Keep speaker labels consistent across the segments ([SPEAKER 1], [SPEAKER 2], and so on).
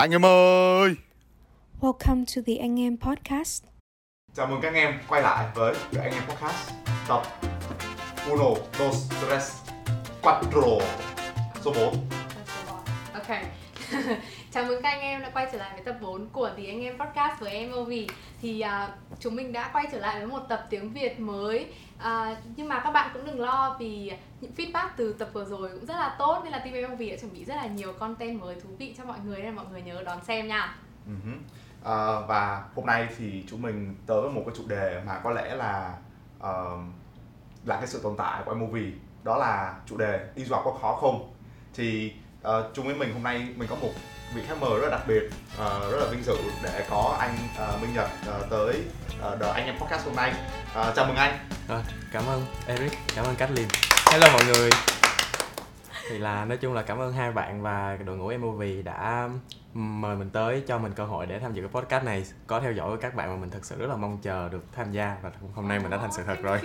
[SPEAKER 1] Anh em ơi!
[SPEAKER 2] Welcome to the Anh Em Podcast.
[SPEAKER 3] Chào mừng các anh em quay lại với The Anh Em Podcast tập Uno, Dos, Tres, Quattro số 4
[SPEAKER 4] Ok Chào mừng các anh em đã quay trở lại với tập 4 của thì Anh Em Podcast với em Ovi. Thì uh, chúng mình đã quay trở lại với một tập tiếng Việt mới. Uh, Nhưng mà các bạn cũng đừng lo vì những feedback từ tập vừa rồi cũng rất là tốt Nên là team em Ovi đã chuẩn bị rất là nhiều content mới thú vị cho mọi người Nên là mọi người nhớ đón xem nha.
[SPEAKER 3] Uh-huh. uh, Và hôm nay thì chúng mình tới một cái chủ đề mà có lẽ là uh, là cái sự tồn tại của Ovi. Đó là chủ đề đi du học có khó không? Thì ờ, uh, chung với mình hôm nay mình có một vị khách mời rất là đặc biệt uh, rất là vinh dự để có anh uh, Minh Nhật uh, tới uh, The Anh Em Podcast hôm nay. Uh, chào mừng anh.
[SPEAKER 5] Rồi cảm ơn Eric cảm ơn Kathleen. Hello mọi người. Thì là nói chung là cảm ơn hai bạn và đội ngũ MOV đã mời mình tới cho mình cơ hội để tham dự cái podcast này. Có theo dõi các bạn mà mình thật sự rất là mong chờ được tham gia và hôm nay mình đã thành sự thật rồi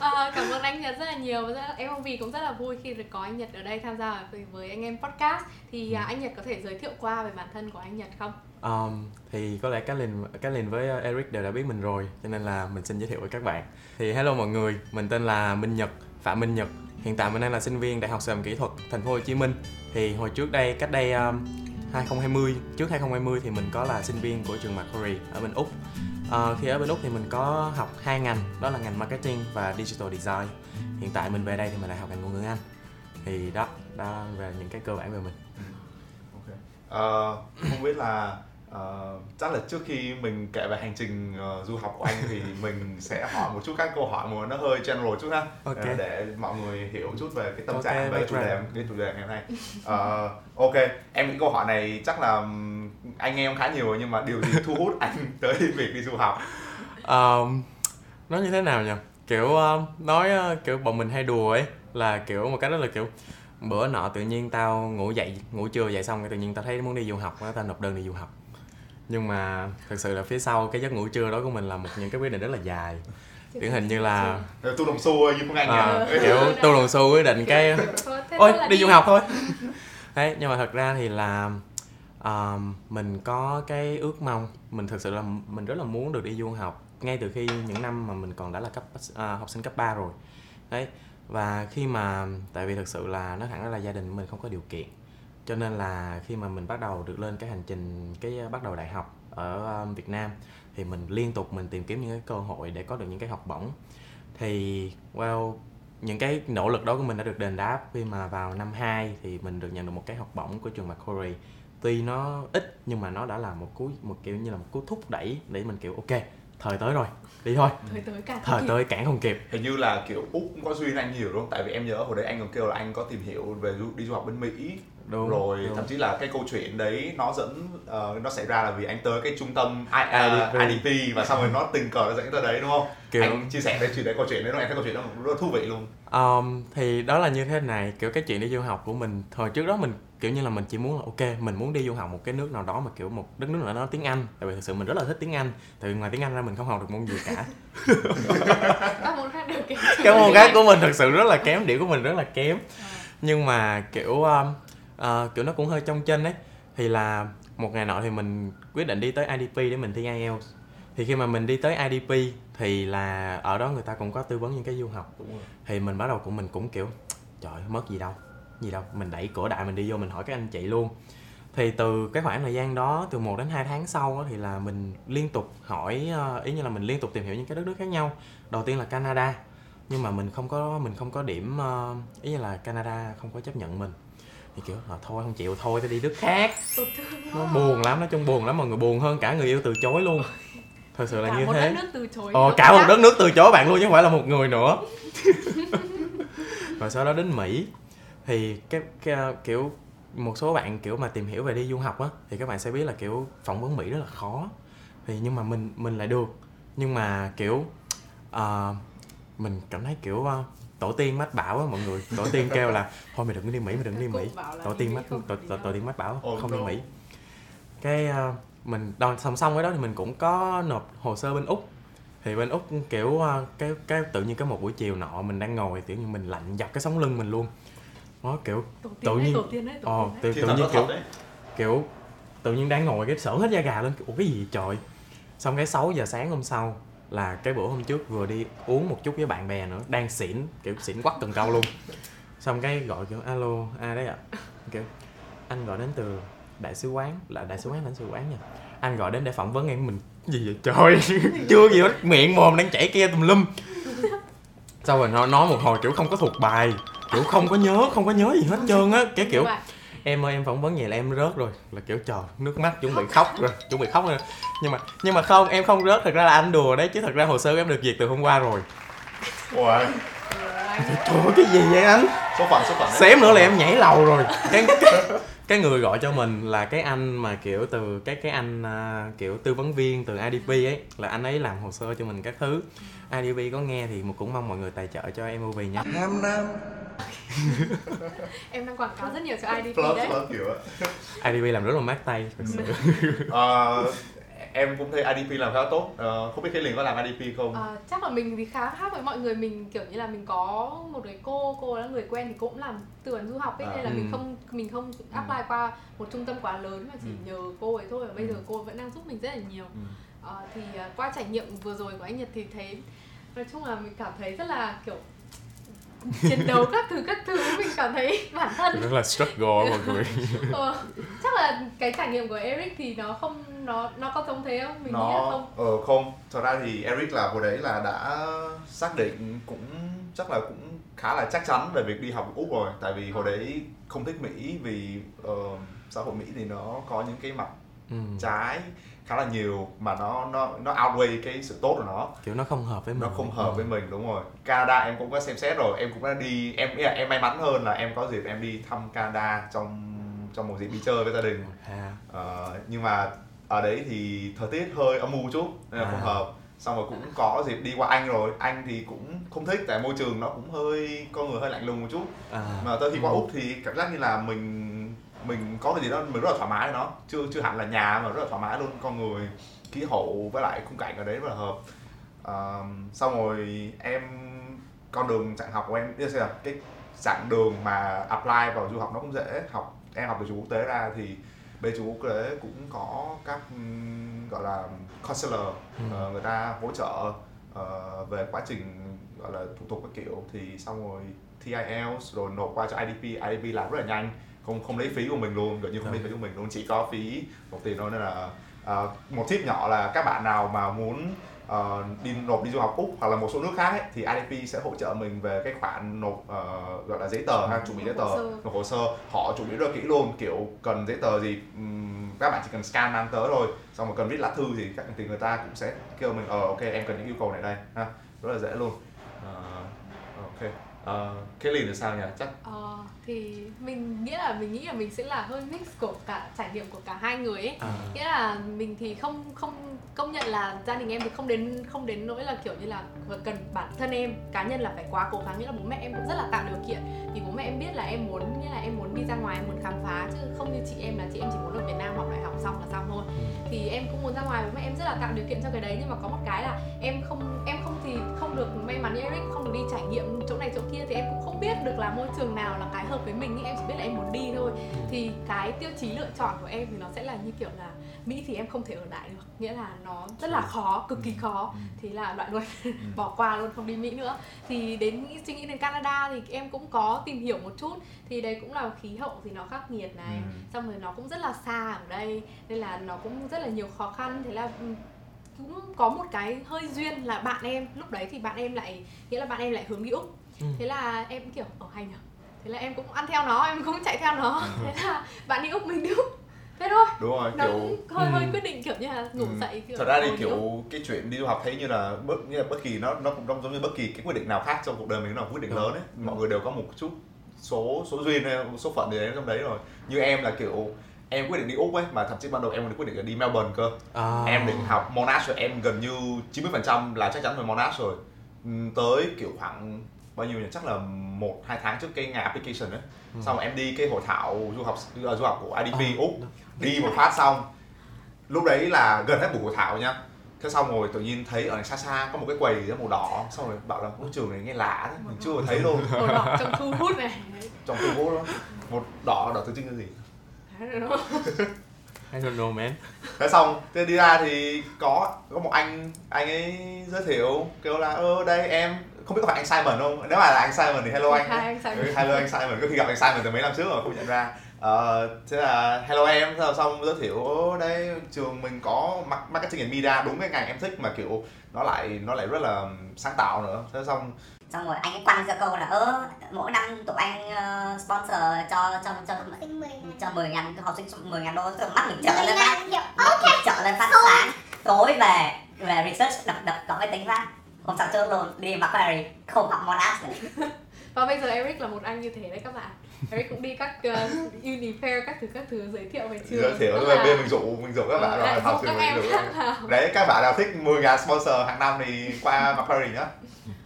[SPEAKER 4] à, cảm ơn anh Nhật rất là nhiều. Và rất là, em vì cũng rất là vui khi được có anh Nhật ở đây tham gia với, với anh em podcast. Thì ừ. anh Nhật có thể giới thiệu qua về bản thân của anh Nhật không?
[SPEAKER 5] Um, thì có lẽ các liền các liền với Eric đều đã biết mình rồi cho nên là mình xin giới thiệu với các bạn. Thì hello mọi người mình tên là Minh Nhật Phạm Minh Nhật. Hiện tại mình đang là sinh viên Đại học Sư phạm Kỹ thuật Thành phố Hồ Chí Minh. Thì hồi trước đây cách đây um, 2020 trước 2020 thì mình có là sinh viên của trường Macquarie ở bên Úc À, khi ở bên Úc thì mình có học hai ngành đó là ngành marketing và digital design. Hiện tại mình về đây thì mình lại học ngành ngôn ngữ Anh. Thì đó đó về những cái cơ bản về mình.
[SPEAKER 3] Okay. uh, không biết là uh, chắc là trước khi mình kể về hành trình uh, du học của anh thì mình sẽ hỏi một chút các câu hỏi mà nó hơi general chút ha. Okay. uh, để mọi người hiểu chút về cái tâm okay, trạng về chủ đề cái chủ đề ngày hôm nay. Uh, ok. Em những câu hỏi này chắc là anh em khá nhiều nhưng mà điều gì thu hút anh tới việc đi du học?
[SPEAKER 5] Um, nói như thế nào nhỉ? Kiểu uh, nói uh, kiểu bọn mình hay đùa ấy là kiểu một cái đó là kiểu bữa nọ tự nhiên tao ngủ dậy ngủ trưa dậy xong tự nhiên tao thấy muốn đi du học tao nộp đơn đi du học. Nhưng mà thực sự là phía sau cái giấc ngủ trưa đó của mình là một những cái quyết định rất là dài. Điển hình như là
[SPEAKER 3] tu đồng xu như phương anh à,
[SPEAKER 5] kiểu tu đồng xu quyết định cái ôi đi du học thôi. Đấy nhưng mà thật ra thì là uh, mình có cái ước mong mình thực sự là mình rất là muốn được đi du học ngay từ khi những năm mà mình còn đã là cấp uh, học sinh cấp 3 rồi. Đấy và khi mà tại vì thực sự là nó thẳng ra là gia đình mình không có điều kiện cho nên là khi mà mình bắt đầu được lên cái hành trình cái à, bắt đầu đại học ở um, Việt Nam thì mình liên tục mình tìm kiếm những cái cơ hội để có được những cái học bổng. Thì well những cái nỗ lực đó của mình đã được đền đáp khi mà vào năm 2 thì mình được nhận được một cái học bổng của trường Macquarie tuy nó ít nhưng mà nó đã là một cú một kiểu như là một cú thúc đẩy để mình kiểu ok thời tới rồi đi thôi.
[SPEAKER 4] Thời tới cả
[SPEAKER 5] thời tới cản không kịp.
[SPEAKER 3] Hình như là kiểu úc cũng có duyên anh nhiều đúng không? Tại vì em nhớ hồi đấy anh còn kêu là anh có tìm hiểu về đi du học bên mỹ. Đúng, rồi đúng. thậm chí là cái câu chuyện đấy nó dẫn uh, nó xảy ra là vì anh tới cái trung tâm I, uh, IDP. IDP và xong rồi nó tình cờ nó dẫn tới đấy đúng không kiểu... anh chia sẻ cái chuyện đấy câu chuyện đấy nó em thấy câu chuyện nó rất thú vị luôn.
[SPEAKER 5] Um, thì đó là như thế này kiểu cái chuyện đi du học của mình hồi trước đó mình kiểu như là mình chỉ muốn là ok mình muốn đi du học một cái nước nào đó mà kiểu một đất nước nào đó nói tiếng anh. Tại vì thực sự mình rất là thích tiếng anh tại vì ngoài tiếng anh ra mình không học được môn gì cả.
[SPEAKER 4] Các môn khác đều kém
[SPEAKER 5] các môn khác của mình thực sự rất là kém điểm của mình rất là kém. À. nhưng mà kiểu um, uh, kiểu nó cũng hơi trong chân đấy thì là một ngày nọ thì mình quyết định đi tới IDP để mình thi IELTS thì khi mà mình đi tới IDP thì là ở đó người ta cũng có tư vấn những cái du học. Đúng rồi. thì mình bắt đầu của mình cũng kiểu trời mất gì đâu gì đâu mình đẩy cửa đại mình đi vô mình hỏi các anh chị luôn. Thì từ cái khoảng thời gian đó từ 1 đến 2 tháng sau đó, thì là mình liên tục hỏi ờ, ý như là mình liên tục tìm hiểu những cái đất nước khác nhau. Đầu tiên là Canada nhưng mà mình không có mình không có điểm ờ, ý như là Canada không có chấp nhận mình. Thì kiểu là thôi không chịu thôi tôi đi nước khác. Nó buồn lắm nói chung buồn lắm mọi người buồn hơn cả người yêu từ chối luôn thật sự là
[SPEAKER 4] cả
[SPEAKER 5] như
[SPEAKER 4] một
[SPEAKER 5] thế.
[SPEAKER 4] đất nước từ chối.
[SPEAKER 5] Ờ, cả một đất nước từ chối bạn luôn chứ không phải là một người nữa. Rồi sau đó đến mỹ. Thì cái, cái kiểu một số bạn kiểu mà tìm hiểu về đi du học á thì các bạn sẽ biết là kiểu phỏng vấn mỹ rất là khó. Thì nhưng mà mình mình lại được. Nhưng mà kiểu uh, mình cảm thấy kiểu uh, tổ tiên mách bảo á mọi người. Tổ tiên kêu là thôi mày đừng có đi mỹ mày đừng đi mỹ. tổ tiên mách tổ, tổ, tổ tiên mách bảo không đi mỹ. Cái uh, mình đo song song với đó thì mình cũng có nộp hồ sơ bên úc. Thì bên úc kiểu uh, cái cái tự nhiên có một buổi chiều nọ mình đang ngồi tự nhiên mình lạnh dọc cái sống lưng mình luôn. Nó kiểu
[SPEAKER 4] tổ tự nhiên
[SPEAKER 5] tổ tiên đấy, tổ ờ, tự, tự nhiên kiểu kiểu tự nhiên đang ngồi cái sở hết da gà lên ủa cái gì trời? Xong cái 6 giờ sáng hôm sau là cái bữa hôm trước vừa đi uống một chút với bạn bè nữa đang xỉn kiểu xỉn quắc cần câu luôn. Xong cái gọi kiểu alo ai đấy ạ? Kiểu anh gọi đến từ đại sứ quán là đại sứ quán lãnh sự quán nha. Anh gọi đến để phỏng vấn em mình gì vậy? Trời chưa gì hết miệng mồm đang chảy kia tùm lum. Sau rồi nó nói một hồi kiểu không có thuộc bài kiểu không có nhớ không có nhớ gì hết trơn á. Cái kiểu em ơi em phỏng vấn vậy là em rớt rồi. Là kiểu trời nước mắt chuẩn bị khóc rồi chuẩn bị khóc rồi. Nhưng mà nhưng mà không em không rớt thật ra là anh đùa đấy chứ thật ra hồ sơ em được duyệt từ hôm qua rồi.
[SPEAKER 3] Ủa?
[SPEAKER 5] Trời ơi cái gì vậy anh?
[SPEAKER 3] Số phận số phận.
[SPEAKER 5] Xém nữa là em nhảy lầu rồi. Cái, cái cái người gọi cho mình là cái anh mà kiểu từ cái cái anh uh, kiểu tư vấn viên từ IDP ấy là anh ấy làm hồ sơ cho mình các thứ. IDP có nghe thì cũng mong mọi người tài trợ cho em movie nha. Ham nam.
[SPEAKER 4] Em đang quảng cáo rất nhiều cho IDP đấy.
[SPEAKER 5] IDP làm rất là mát tay thật sự.
[SPEAKER 3] Uh, em cũng thấy IDP làm khá tốt uh, không biết Khánh Linh có làm IDP không?
[SPEAKER 4] À, chắc là mình thì khá khác với mọi người mình kiểu như là mình có một cái cô cô là người quen thì cô cũng làm tư vấn du học ấy à. nên là ừ. mình không mình không ừ. apply ừ. qua một trung tâm quá lớn mà chỉ ừ. nhờ cô ấy thôi và bây ừ. giờ cô vẫn đang giúp mình rất là nhiều ừ. à, thì uh, qua trải nghiệm vừa rồi của anh Nhật thì thấy nói chung là mình cảm thấy rất là kiểu chiến đấu các thứ các thứ mình cảm thấy bản thân
[SPEAKER 5] rất là struggle mọi người
[SPEAKER 4] ờ, chắc là cái trải nghiệm của Eric thì nó không nó nó có giống thế không? Mình nó, nghĩ là không.
[SPEAKER 3] ờ không. Thật ra thì Eric là hồi đấy là đã xác định cũng chắc là cũng khá là chắc chắn về việc đi học úc rồi. Tại vì hồi đấy không thích mỹ vì uh, xã hội mỹ thì nó có những cái mặt ừ. trái khá là nhiều mà nó nó nó outweigh cái sự tốt của nó.
[SPEAKER 5] Kiểu nó không hợp với mình.
[SPEAKER 3] nó không hợp ừ. với mình đúng rồi. Canada em cũng có xem xét rồi em cũng đã đi em nghĩ là em may mắn hơn là em có dịp em đi thăm Canada trong trong một dịp đi chơi với gia đình. À. uh, nhưng mà ở đấy thì thời tiết hơi âm u chút nên là à. không hợp. Xong rồi cũng có dịp đi qua anh rồi. Anh thì cũng không thích tại môi trường nó cũng hơi con người hơi lạnh lùng một chút. À. mà tới khi qua ừ. úc thì cảm giác như là mình mình có cái gì đó mình rất là thoải mái nó. Chưa chưa hẳn là nhà mà rất là thoải mái luôn. Con người khí hậu với lại khung cảnh ở đấy rất là hợp. Uh, xong rồi em con đường chặng học của em biết là cái chặng đường mà apply vào du học nó cũng dễ. Học em học từ trường quốc tế ra thì bên trường quốc tế cũng có các gọi là counselor ừ. uh, người ta hỗ trợ uh, về quá trình gọi là thủ tục các kiểu. Thì xong rồi thi IELTS rồi nộp qua cho IDP IDP làm rất là nhanh không không lấy phí của mình luôn gần như không lấy phí của mình luôn chỉ có phí một tiền thôi. Nên là uh, một tip nhỏ là các bạn nào mà muốn uh, đi nộp đi du học úc hoặc là một số nước khác ấy, thì IDP sẽ hỗ trợ mình về cái khoản nộp uh, gọi là giấy tờ hay chuẩn bị giấy tờ nộp hồ sơ. Họ chuẩn bị rất là kỹ luôn kiểu cần giấy tờ gì um, các bạn chỉ cần scan mang tới thôi xong rồi cần viết lá thư thì các thì người ta cũng sẽ kêu mình ờ ok em cần những yêu cầu này đây ha rất là dễ luôn. Uh, ok. Uh, Kelly thì sao nhỉ? Chắc
[SPEAKER 4] uh, thì mình nghĩ là mình nghĩ là mình sẽ là hơi mix của cả trải nghiệm của cả hai người ấy. À. nghĩa là mình thì không không công nhận là gia đình em thì không đến không đến nỗi là kiểu như là cần bản thân em cá nhân là phải quá cố gắng. Nghĩa là bố mẹ em cũng rất là tạo điều kiện. Thì bố mẹ em biết là em muốn nghĩa là em muốn đi ra ngoài em muốn khám phá chứ không như chị em là chị em chỉ muốn ở Việt Nam học đại học xong là xong thôi. Ừ. thì em cũng muốn ra ngoài bố mẹ em rất là tạo điều kiện cho cái đấy. Nhưng mà có một cái là em không em không thì không được may mắn như Eric không được đi trải nghiệm chỗ này chỗ kia. Thì em cũng không biết được là môi trường nào là cái hợp với mình em chỉ biết là em muốn đi thôi thì cái tiêu chí lựa chọn của em thì nó sẽ là như kiểu là mỹ thì em không thể ở lại được nghĩa là nó rất là khó cực kỳ khó ừ. thì là loại luôn ừ. bỏ qua luôn không đi mỹ nữa thì đến suy nghĩ đến canada thì em cũng có tìm hiểu một chút thì đây cũng là khí hậu thì nó khắc nghiệt này ừ. xong rồi nó cũng rất là xa ở đây nên là nó cũng rất là nhiều khó khăn thế là cũng có một cái hơi duyên là bạn em lúc đấy thì bạn em lại nghĩa là bạn em lại hướng đi úc ừ. thế là em kiểu ở hay nhở thế là em cũng ăn theo nó em cũng chạy theo nó ừ. thế là bạn đi úc mình đi úc thế thôi
[SPEAKER 3] đúng rồi nó kiểu
[SPEAKER 4] hơi ừ. hơi quyết định kiểu như là ngủ ừ. dậy
[SPEAKER 3] kiểu thật ra thì kiểu úc. cái chuyện đi du học thấy như là bất như là bất kỳ nó nó cũng giống như bất kỳ cái quyết định nào khác trong cuộc đời mình nó là quyết định đúng. lớn ấy mọi người đều có một chút số số duyên hay số phận gì đấy trong đấy rồi như em là kiểu em quyết định đi úc ấy mà thậm chí ban đầu em quyết định đi melbourne cơ à. em định học monash rồi em gần như 90% là chắc chắn về monash rồi ừ, tới kiểu khoảng bao nhiêu nhỉ? Chắc là một hai tháng trước cái ngày application ấy. Ừ. xong rồi em đi cái hội thảo du học du học của IDP à, úc đi một phát xong. Lúc đấy là gần hết buổi hội thảo nha. Thế xong rồi tự nhiên thấy ở xa xa có một cái quầy gì màu đỏ. Xong rồi bảo là môi trường này nghe lạ đấy mình chưa thấy luôn.
[SPEAKER 4] Màu đỏ trong thu hút này.
[SPEAKER 3] Trong thu hút đó. Một đỏ đỏ từ trưng cái gì?
[SPEAKER 4] I don't know
[SPEAKER 5] I don't know man.
[SPEAKER 3] Thế xong thế đi ra thì có có một anh anh ấy giới thiệu kêu là ơ đây em không biết có phải anh Simon không? Nếu mà là anh Simon thì hello anh
[SPEAKER 4] anh Simon.
[SPEAKER 3] Ừ, hello anh Simon. Có khi gặp anh Simon từ mấy năm trước rồi không nhận ra. Ờ, thế là hello em. Xong, xong giới thiệu ơ đây trường mình có mar- marketing and media đúng cái ngành em thích mà kiểu nó lại nó lại rất là sáng tạo nữa. Thế xong
[SPEAKER 1] xong rồi anh ấy quăng ra câu là ơ mỗi năm tụi anh ờ, sponsor cho cho cho
[SPEAKER 6] Tính 10
[SPEAKER 1] cho 10 ngàn học sinh 10 ngàn đô. Rồi mắt mình trở
[SPEAKER 6] 10
[SPEAKER 1] lên phát mình trở lên phát sáng. Tối về về research đập đập có máy tính ra hôm sau trước luôn đi Macquarie không học arts nữa
[SPEAKER 4] và bây giờ Eric là một anh như thế đấy các bạn. Eric cũng đi các uh, Unifair các thứ các thứ giới thiệu về trường.
[SPEAKER 3] Giới thiệu
[SPEAKER 4] là-
[SPEAKER 3] bên mình dụ mình dụ các bạn
[SPEAKER 4] Ờ,
[SPEAKER 3] rồi học trường
[SPEAKER 4] các
[SPEAKER 3] mình dụ đấy các bạn nào thích 10 ngàn sponsor hàng năm thì qua Macquarie nhá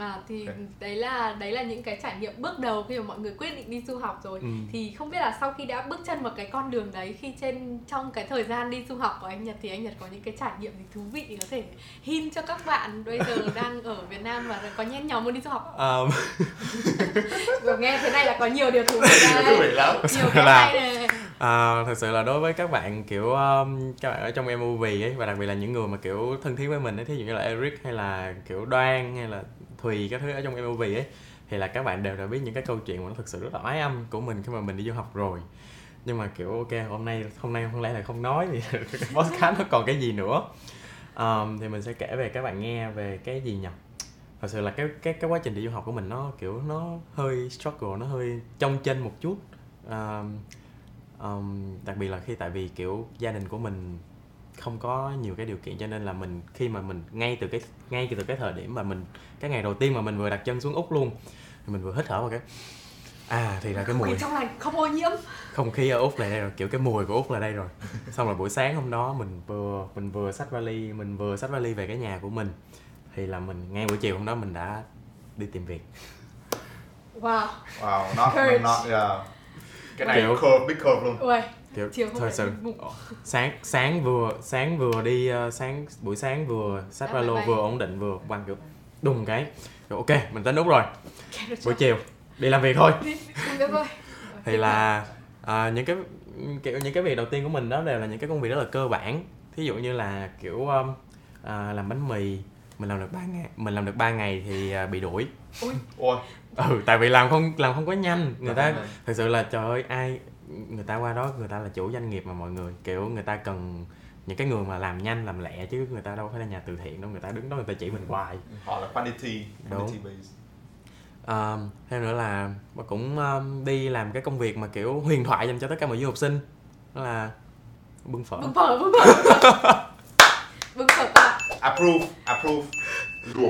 [SPEAKER 4] À, thì
[SPEAKER 3] Ok.
[SPEAKER 4] đấy là đấy là những cái trải nghiệm bước đầu khi mà mọi người quyết định đi du học rồi.
[SPEAKER 5] Ừ.
[SPEAKER 4] thì không biết là sau khi đã bước chân vào cái con đường đấy khi trên trong cái thời gian đi du học của anh Nhật thì anh Nhật có những cái trải nghiệm gì thú vị có thể hin cho các bạn bây giờ đang ở Việt Nam và có nhen nhóm muốn đi du học
[SPEAKER 5] um,
[SPEAKER 4] Vừa nghe thế này là có nhiều điều thú vị
[SPEAKER 3] thú vị lắm.
[SPEAKER 4] Nhiều cái
[SPEAKER 5] Là-
[SPEAKER 4] hay này.
[SPEAKER 5] À, thật sự là đối với các bạn kiểu um, các bạn ở trong MOV ấy và đặc biệt là những người mà kiểu thân thiết với mình ấy, thí dụ như là Eric hay là kiểu Đoan hay là Thùy các thứ ở trong MOV ấy thì là các bạn đều đã biết những cái câu chuyện mà nó thực sự rất là ái âm của mình khi mà mình đi du học rồi. Nhưng mà kiểu ok hôm nay hôm nay không lẽ là không nói thì podcast nó còn cái gì nữa? Um, thì mình sẽ kể về các bạn nghe về cái gì nhỉ? Thật sự là cái cái cái quá trình đi du học của mình nó kiểu nó hơi struggle nó hơi trong chân một chút. Um, um, đặc biệt là khi tại vì kiểu gia đình của mình không có nhiều cái điều kiện cho nên là mình khi mà mình ngay từ cái ngay từ cái thời điểm mà mình cái ngày đầu tiên mà mình vừa đặt chân xuống úc luôn thì mình vừa hít thở vào cái à thì là cái mùi.
[SPEAKER 4] trong lành không ô nhiễm.
[SPEAKER 5] Không khí ở úc là đây rồi kiểu cái mùi của úc là đây rồi. Xong rồi buổi sáng hôm đó mình vừa mình vừa xách vali mình vừa xách vali về cái nhà của mình thì là mình ngay buổi chiều hôm đó mình đã đi tìm việc.
[SPEAKER 4] Wow.
[SPEAKER 3] Wow not
[SPEAKER 4] Courage.
[SPEAKER 3] not yeah. Cái này
[SPEAKER 5] Kiểu-
[SPEAKER 3] curve big curve luôn.
[SPEAKER 4] Ui
[SPEAKER 5] kiểu
[SPEAKER 4] chiều phải
[SPEAKER 5] sự. sáng sáng vừa sáng vừa đi ờ, sáng buổi sáng vừa xách
[SPEAKER 4] Đã
[SPEAKER 5] ba lô vừa ổn định vừa quăng kiểu đùng cái. Kiểu ok mình tính đúng rồi. Buổi chiều đi làm việc thôi. Thì là à, những cái kiểu những cái việc đầu tiên của mình đó đều là những cái công việc rất là cơ bản. Thí dụ như là kiểu um, à, làm bánh mì mình làm được 3 ngày mình làm được 3 ngày thì à, bị đuổi.
[SPEAKER 3] Ôi
[SPEAKER 5] ừ tại vì làm không làm không có nhanh. Người ta thật sự là trời ơi ai người ta qua đó người ta là chủ doanh nghiệp mà mọi người kiểu người ta cần những cái người mà làm nhanh làm lẹ chứ người ta đâu phải là nhà từ thiện đâu người ta đứng đó người ta chỉ mình hoài.
[SPEAKER 3] Họ là quantity
[SPEAKER 5] Đúng.
[SPEAKER 3] quantity based
[SPEAKER 5] à, thêm nữa là mà cũng um, đi làm cái công việc mà kiểu huyền thoại dành cho tất cả mọi du học sinh. Đó là bưng phở.
[SPEAKER 4] Bưng phở bưng phở. Bưng phở.
[SPEAKER 3] Approve approve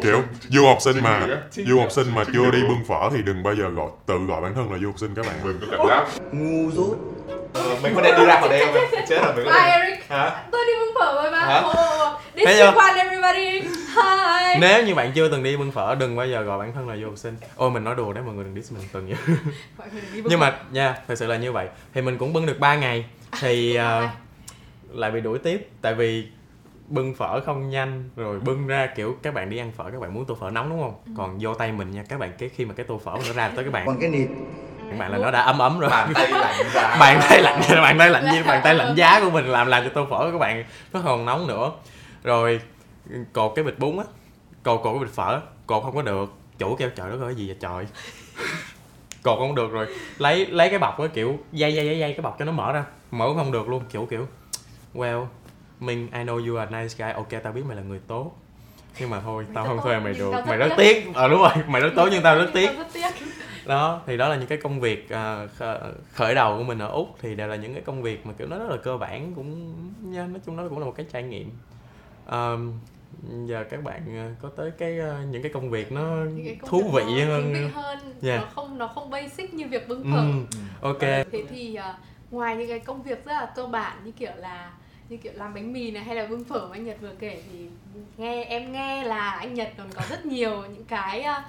[SPEAKER 7] kiểu du học sinh mà du học sinh mà chưa đi bưng phở thì đừng bao giờ gọi tự gọi bản thân là du học sinh các bạn.
[SPEAKER 3] Mình có cảm giác. Ngu dốt. Ờ, mình có nên đi ra khỏi đây không chết rồi mình có nên
[SPEAKER 4] Eric.
[SPEAKER 3] Hả?
[SPEAKER 4] Tôi đi bưng phở rồi mà
[SPEAKER 3] Hả?
[SPEAKER 4] oh, oh. this is one everybody. Hi.
[SPEAKER 5] Nếu như bạn chưa từng đi bưng phở đừng bao giờ gọi bản thân là du học sinh. Ôi mình nói đùa đấy mọi người đừng diss mình từng vậy
[SPEAKER 4] Mọi người đi bưng
[SPEAKER 5] nhưng mà nha thật sự là như vậy. Thì mình cũng bưng được 3 ngày. Thì uh, lại bị đuổi tiếp. Tại vì bưng phở không nhanh rồi bưng ra kiểu các bạn đi ăn phở các bạn muốn tô phở nóng đúng không? Còn vô tay mình nha các bạn cái khi mà cái tô phở nó ra tới các bạn
[SPEAKER 8] còn cái nịt.
[SPEAKER 5] Các bạn là nó đã ấm ấm rồi.
[SPEAKER 3] Bàn tay lạnh ra.
[SPEAKER 5] Bàn tay lạnh bàn tay lạnh như bàn tay lạnh giá của mình làm làm cho tô phở của các bạn nó còn nóng nữa. Rồi cột cái bịch bún á cột cột cái bịch phở cột không có được. Chủ kêu trời đất ơi cái gì vậy trời? Cột không được rồi lấy lấy cái bọc á kiểu dây dây dây dây cái bọc cho nó mở ra mở không được luôn chủ kiểu well mình I know you are nice guy. Ok tao biết mày là người tốt. Nhưng mà thôi tao
[SPEAKER 4] rất
[SPEAKER 5] không thuê mày được.
[SPEAKER 4] tao
[SPEAKER 5] mày rất
[SPEAKER 4] tiếc.
[SPEAKER 5] ờ đúng rồi mày rất tốt nhưng tao rất tiếc.
[SPEAKER 4] Tao
[SPEAKER 5] đó thì đó là những cái công việc à, kh- khởi đầu của mình ở úc thì đều là những cái công việc mà kiểu nó rất là cơ bản cũng nha nói chung nó cũng là một cái trải nghiệm. Ờm, giờ các bạn à, có tới cái à, những cái công việc nó
[SPEAKER 4] cái công
[SPEAKER 5] thú vị
[SPEAKER 4] nó
[SPEAKER 5] hơn
[SPEAKER 4] vị hơn
[SPEAKER 5] Yeah.
[SPEAKER 4] nó không nó không basic như việc bưng
[SPEAKER 5] ừ,
[SPEAKER 4] phở.
[SPEAKER 5] Ok.
[SPEAKER 4] Thế thì à, ngoài những cái công việc rất là cơ bản như kiểu là như kiểu làm bánh mì này hay là bưng phở mà anh Nhật vừa kể thì nghe em nghe là anh Nhật còn có rất nhiều những cái uh,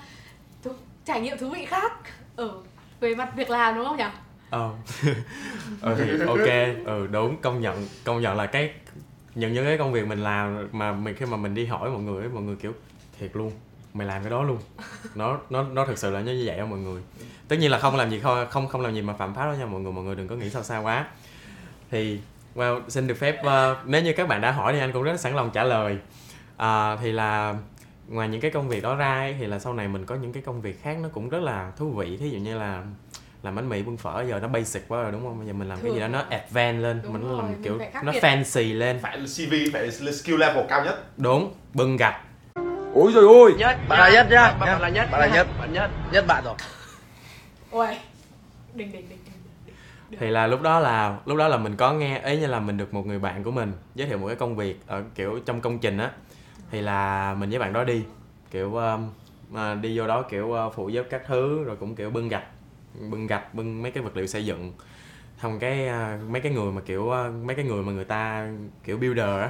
[SPEAKER 4] thú, trải nghiệm thú vị khác ở về mặt việc làm đúng không nhỉ?
[SPEAKER 5] ờ. Ừ, thì ok. Ừ đúng công nhận công nhận là cái những những cái công việc mình làm mà mình khi mà mình đi hỏi mọi người ấy, mọi người kiểu thiệt luôn mày làm cái đó luôn. Nó nó nó thực sự là như vậy đó mọi người. Tất nhiên là không làm gì không không không làm gì mà phạm pháp đó nha mọi người mọi người đừng có nghĩ sao xa quá. Thì well, xin được phép uh, nếu như các bạn đã hỏi thì anh cũng rất sẵn lòng trả lời. Uh, thì là ngoài những cái công việc đó ra ấy, thì là sau này mình có những cái công việc khác nó cũng rất là thú vị. Thí dụ như là làm bánh mì bún phở giờ nó basic quá rồi đúng không? Bây giờ mình làm cái gì đó nó advanced lên
[SPEAKER 4] Đúng
[SPEAKER 5] mình
[SPEAKER 4] rồi,
[SPEAKER 5] làm kiểu nó
[SPEAKER 4] biệt.
[SPEAKER 5] fancy lên.
[SPEAKER 3] Phải CV phải skill level cao nhất.
[SPEAKER 5] Đúng bưng gạch.
[SPEAKER 6] Ôi rồi ôi
[SPEAKER 8] nhất
[SPEAKER 6] Bạn là nhất nhá.
[SPEAKER 8] bạn, là nhất
[SPEAKER 6] Bạn là nhất.
[SPEAKER 8] Bạn nhất.
[SPEAKER 6] Nhất bạn rồi.
[SPEAKER 4] Ôi đỉnh đỉnh đỉnh
[SPEAKER 5] thì là lúc đó là lúc đó là mình có nghe ấy như là mình được một người bạn của mình giới thiệu một cái công việc ở kiểu trong công trình á. Thì là mình với bạn đó đi kiểu um, mà đi vô đó kiểu uh, phụ giúp các thứ rồi cũng kiểu bưng gạch bưng gạch bưng mấy cái vật liệu xây dựng. Xong cái uh, mấy cái người mà kiểu uh, mấy cái người mà người ta kiểu builder á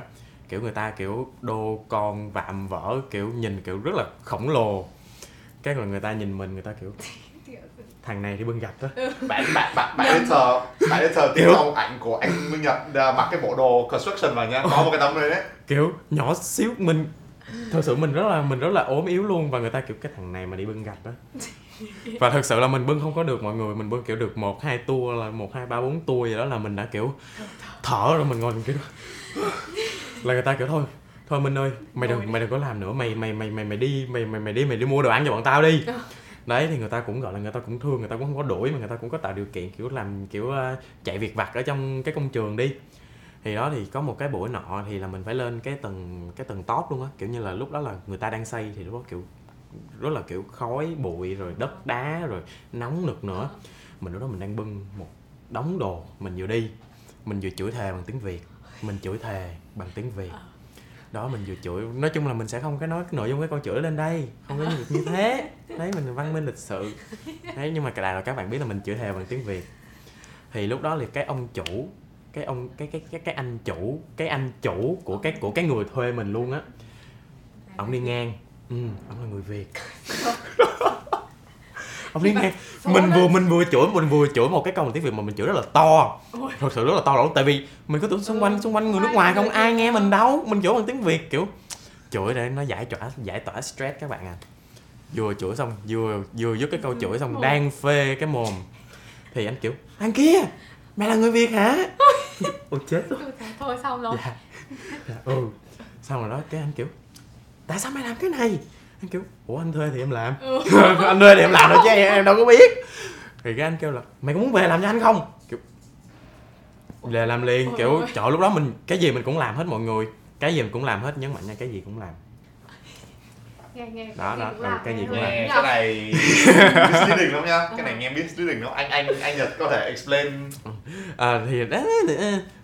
[SPEAKER 5] kiểu người ta kiểu đô con vạm vỡ kiểu nhìn kiểu rất là khổng lồ. Cái người người ta nhìn mình người ta kiểu thằng này thì bưng gạch đó
[SPEAKER 3] bạn bạn bạn bạn editor bạn editor tiếp
[SPEAKER 5] Kiểu-
[SPEAKER 3] sau ảnh của anh Minh Nhật à, mặc cái bộ đồ construction vào nha. Có một cái tấm này đấy.
[SPEAKER 5] Kiểu nhỏ xíu mình thật sự mình rất là mình rất là ốm yếu luôn. Và người ta kiểu cái thằng này mà đi bưng gạch đó và thật sự là mình bưng không có được mọi người. Mình bưng kiểu được một hai tour là một hai ba bốn tour gì đó là mình đã kiểu thở rồi mình ngồi kiểu là người ta kiểu thôi thôi minh ơi mày đừng mày đừng có làm nữa. Mày mày mày mày mày đi mày mày mày đi mày đi mua đồ ăn cho bọn tao đi đấy thì người ta cũng gọi là người ta cũng thương người ta cũng không có đuổi mà người ta cũng có tạo điều kiện kiểu làm kiểu ờ, chạy việc vặt ở trong cái công trường đi. Thì đó thì có một cái buổi nọ thì là mình phải lên cái tầng cái tầng top luôn á. Kiểu như là lúc đó là người ta đang xây thì lúc đó kiểu rất là kiểu khói bụi rồi đất đá rồi nóng nực nữa. Mình lúc đó mình đang bưng một đống đồ mình vừa đi. Mình vừa chửi thề bằng tiếng việt mình chửi thề bằng tiếng việt đó, mình vừa chửi. Nói chung là mình sẽ không có nói cái nội dung cái con chửi lên đây. Không có được như thế. Đấy, mình văn minh lịch sự. Đấy, nhưng mà cái là các bạn biết là mình chửi thề bằng tiếng việt. Thì lúc đó thì cái ông chủ, cái ông, cái cái cái cái anh chủ, cái anh chủ của cái của cái người thuê mình luôn á. Ông đi ngang. Ừ ông là người việt. ông đi ngang mình vừa mình vừa chửi mình vừa chửi một cái câu tiếng việt mà mình chửi rất là to. Thật sự rất là to lỗ tại vì mình cứ tưởng xung quanh xung quanh người nước ngoài không ai nghe mình đâu. Mình chửi bằng tiếng việt kiểu chửi để nó giải tỏa giải tỏa stress các bạn à. Vừa chửi xong vừa vừa dứt cái câu chửi xong đang phê cái mồm. Thì anh kiểu anh kia mày là người việt hả? Ôi chết rồi.
[SPEAKER 4] Thôi xong rồi.
[SPEAKER 5] Dạ. Dạ ừ. Xong rồi đó cái anh kiểu tại sao mày làm cái này anh kiểu ủa anh thuê thì em làm. Anh thuê thì em làm rồi chứ em, em đâu có biết. Thì cái anh kêu là mày có muốn về làm cho anh không? Kiểu về làm liền.
[SPEAKER 4] Ôi
[SPEAKER 5] kiểu trời lúc đó mình cái gì mình cũng làm hết mọi người cái gì mình cũng làm hết nhấn mạnh nha cái gì cũng làm.
[SPEAKER 4] Nghe nghe
[SPEAKER 5] Đó,
[SPEAKER 4] cái gì
[SPEAKER 5] đó,
[SPEAKER 4] cũng
[SPEAKER 5] ừ,
[SPEAKER 4] làm,
[SPEAKER 5] cái gì
[SPEAKER 4] nghe
[SPEAKER 5] cũng
[SPEAKER 4] luôn.
[SPEAKER 5] làm.
[SPEAKER 3] nghe. Cái này misleading lắm nhá cái này nghe misleading lắm. Anh anh anh Nhật có thể explain.
[SPEAKER 5] À, thì đó,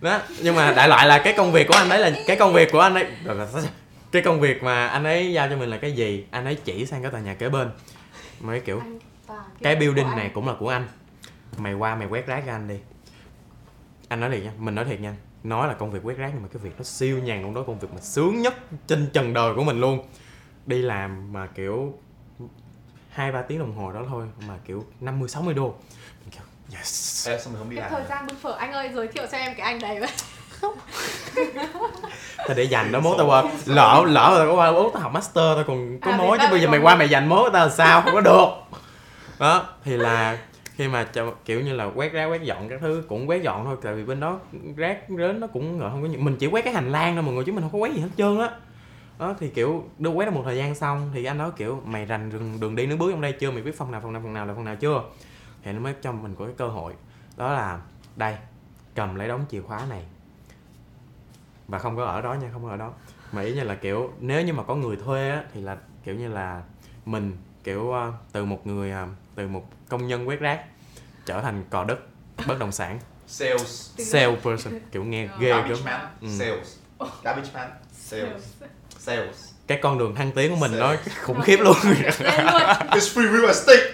[SPEAKER 5] đó nhưng mà đại loại là cái công việc của anh đấy là cái công việc của anh ấy cái công việc mà anh ấy giao cho mình là cái gì? Anh ấy chỉ sang cái tòa nhà kế bên. Mấy kiểu
[SPEAKER 4] Anh toàn
[SPEAKER 5] cái building này cũng là của anh. Mày qua mày quét rác cho anh đi. Anh nói thiệt nha mình nói thiệt nha nói là công việc quét rác nhưng mà cái việc nó siêu nhàn luôn đó công việc mà sướng nhất trên trần đời của mình luôn. Đi làm mà kiểu hai ba tiếng đồng hồ đó thôi mà kiểu 50 60 đô. Mình kiểu yes.
[SPEAKER 3] Ê, sao mình không đi
[SPEAKER 4] cái
[SPEAKER 3] làm
[SPEAKER 4] thời gian bưng phở anh ơi giới thiệu cho em cái anh đấy. với
[SPEAKER 5] tao để dành đó mốt tao qua. Lỡ lỡ tao có qua mốt tao học master tao còn có
[SPEAKER 4] À,
[SPEAKER 5] mối chứ bây giờ mày qua mày dành mối tao sao? Không có được. Đó thì là khi mà cho, kiểu như là quét rác quét dọn các thứ cũng quét dọn thôi tại vì bên đó rác rến nó cũng không có nhiều. Mình chỉ quét cái hành lang thôi mọi người chứ mình không có quét gì hết trơn á. Đó thì kiểu đưa quét được một thời gian xong thì anh nói kiểu mày rành đường, đường đi nước bước trong đây chưa? Mày biết phòng nào phòng nào phòng nào là phòng nào chưa? Thì nó mới cho mình có cái cơ hội. Đó là đây cầm lấy đống chìa khóa này và không có ở đó nha không có ở đó. Mà ý như là kiểu nếu như mà có người thuê á thì là kiểu như là mình kiểu ờ, từ một người ờ, từ một công nhân quét rác trở thành cò đất bất động sản.
[SPEAKER 3] Sales.
[SPEAKER 5] Sale person kiểu nghe ghê
[SPEAKER 3] garbage
[SPEAKER 5] lắm
[SPEAKER 3] man.
[SPEAKER 5] Ừ.
[SPEAKER 3] sales. Garbage man. Sales. Sales.
[SPEAKER 5] Cái con đường thăng tiến của mình nó khủng khiếp
[SPEAKER 4] luôn.
[SPEAKER 3] It's free real estate.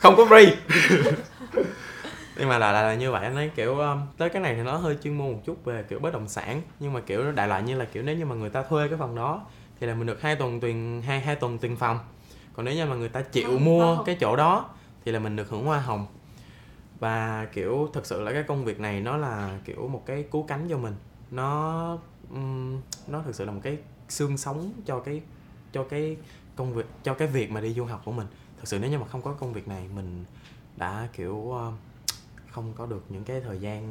[SPEAKER 5] Không có free nhưng mà là, là, là như vậy anh ấy kiểu um, tới cái này thì nó hơi chuyên môn một chút về kiểu bất động sản. Nhưng mà kiểu đại loại như là kiểu nếu như mà người ta thuê cái phần đó thì là mình được hai tuần tiền hai hai tuần tiền phòng. Còn nếu như mà người ta chịu
[SPEAKER 4] Hoa
[SPEAKER 5] mua
[SPEAKER 4] hồng.
[SPEAKER 5] cái chỗ đó thì là mình được hưởng hoa hồng. Và kiểu thực sự là cái công việc này nó là kiểu một cái cứu cánh cho mình. Nó ừm, nó thực sự là một cái xương sống cho cái cho cái công việc cho cái việc mà đi du học của mình. Thực sự nếu như mà không có công việc này mình đã kiểu uh, không có được những cái thời gian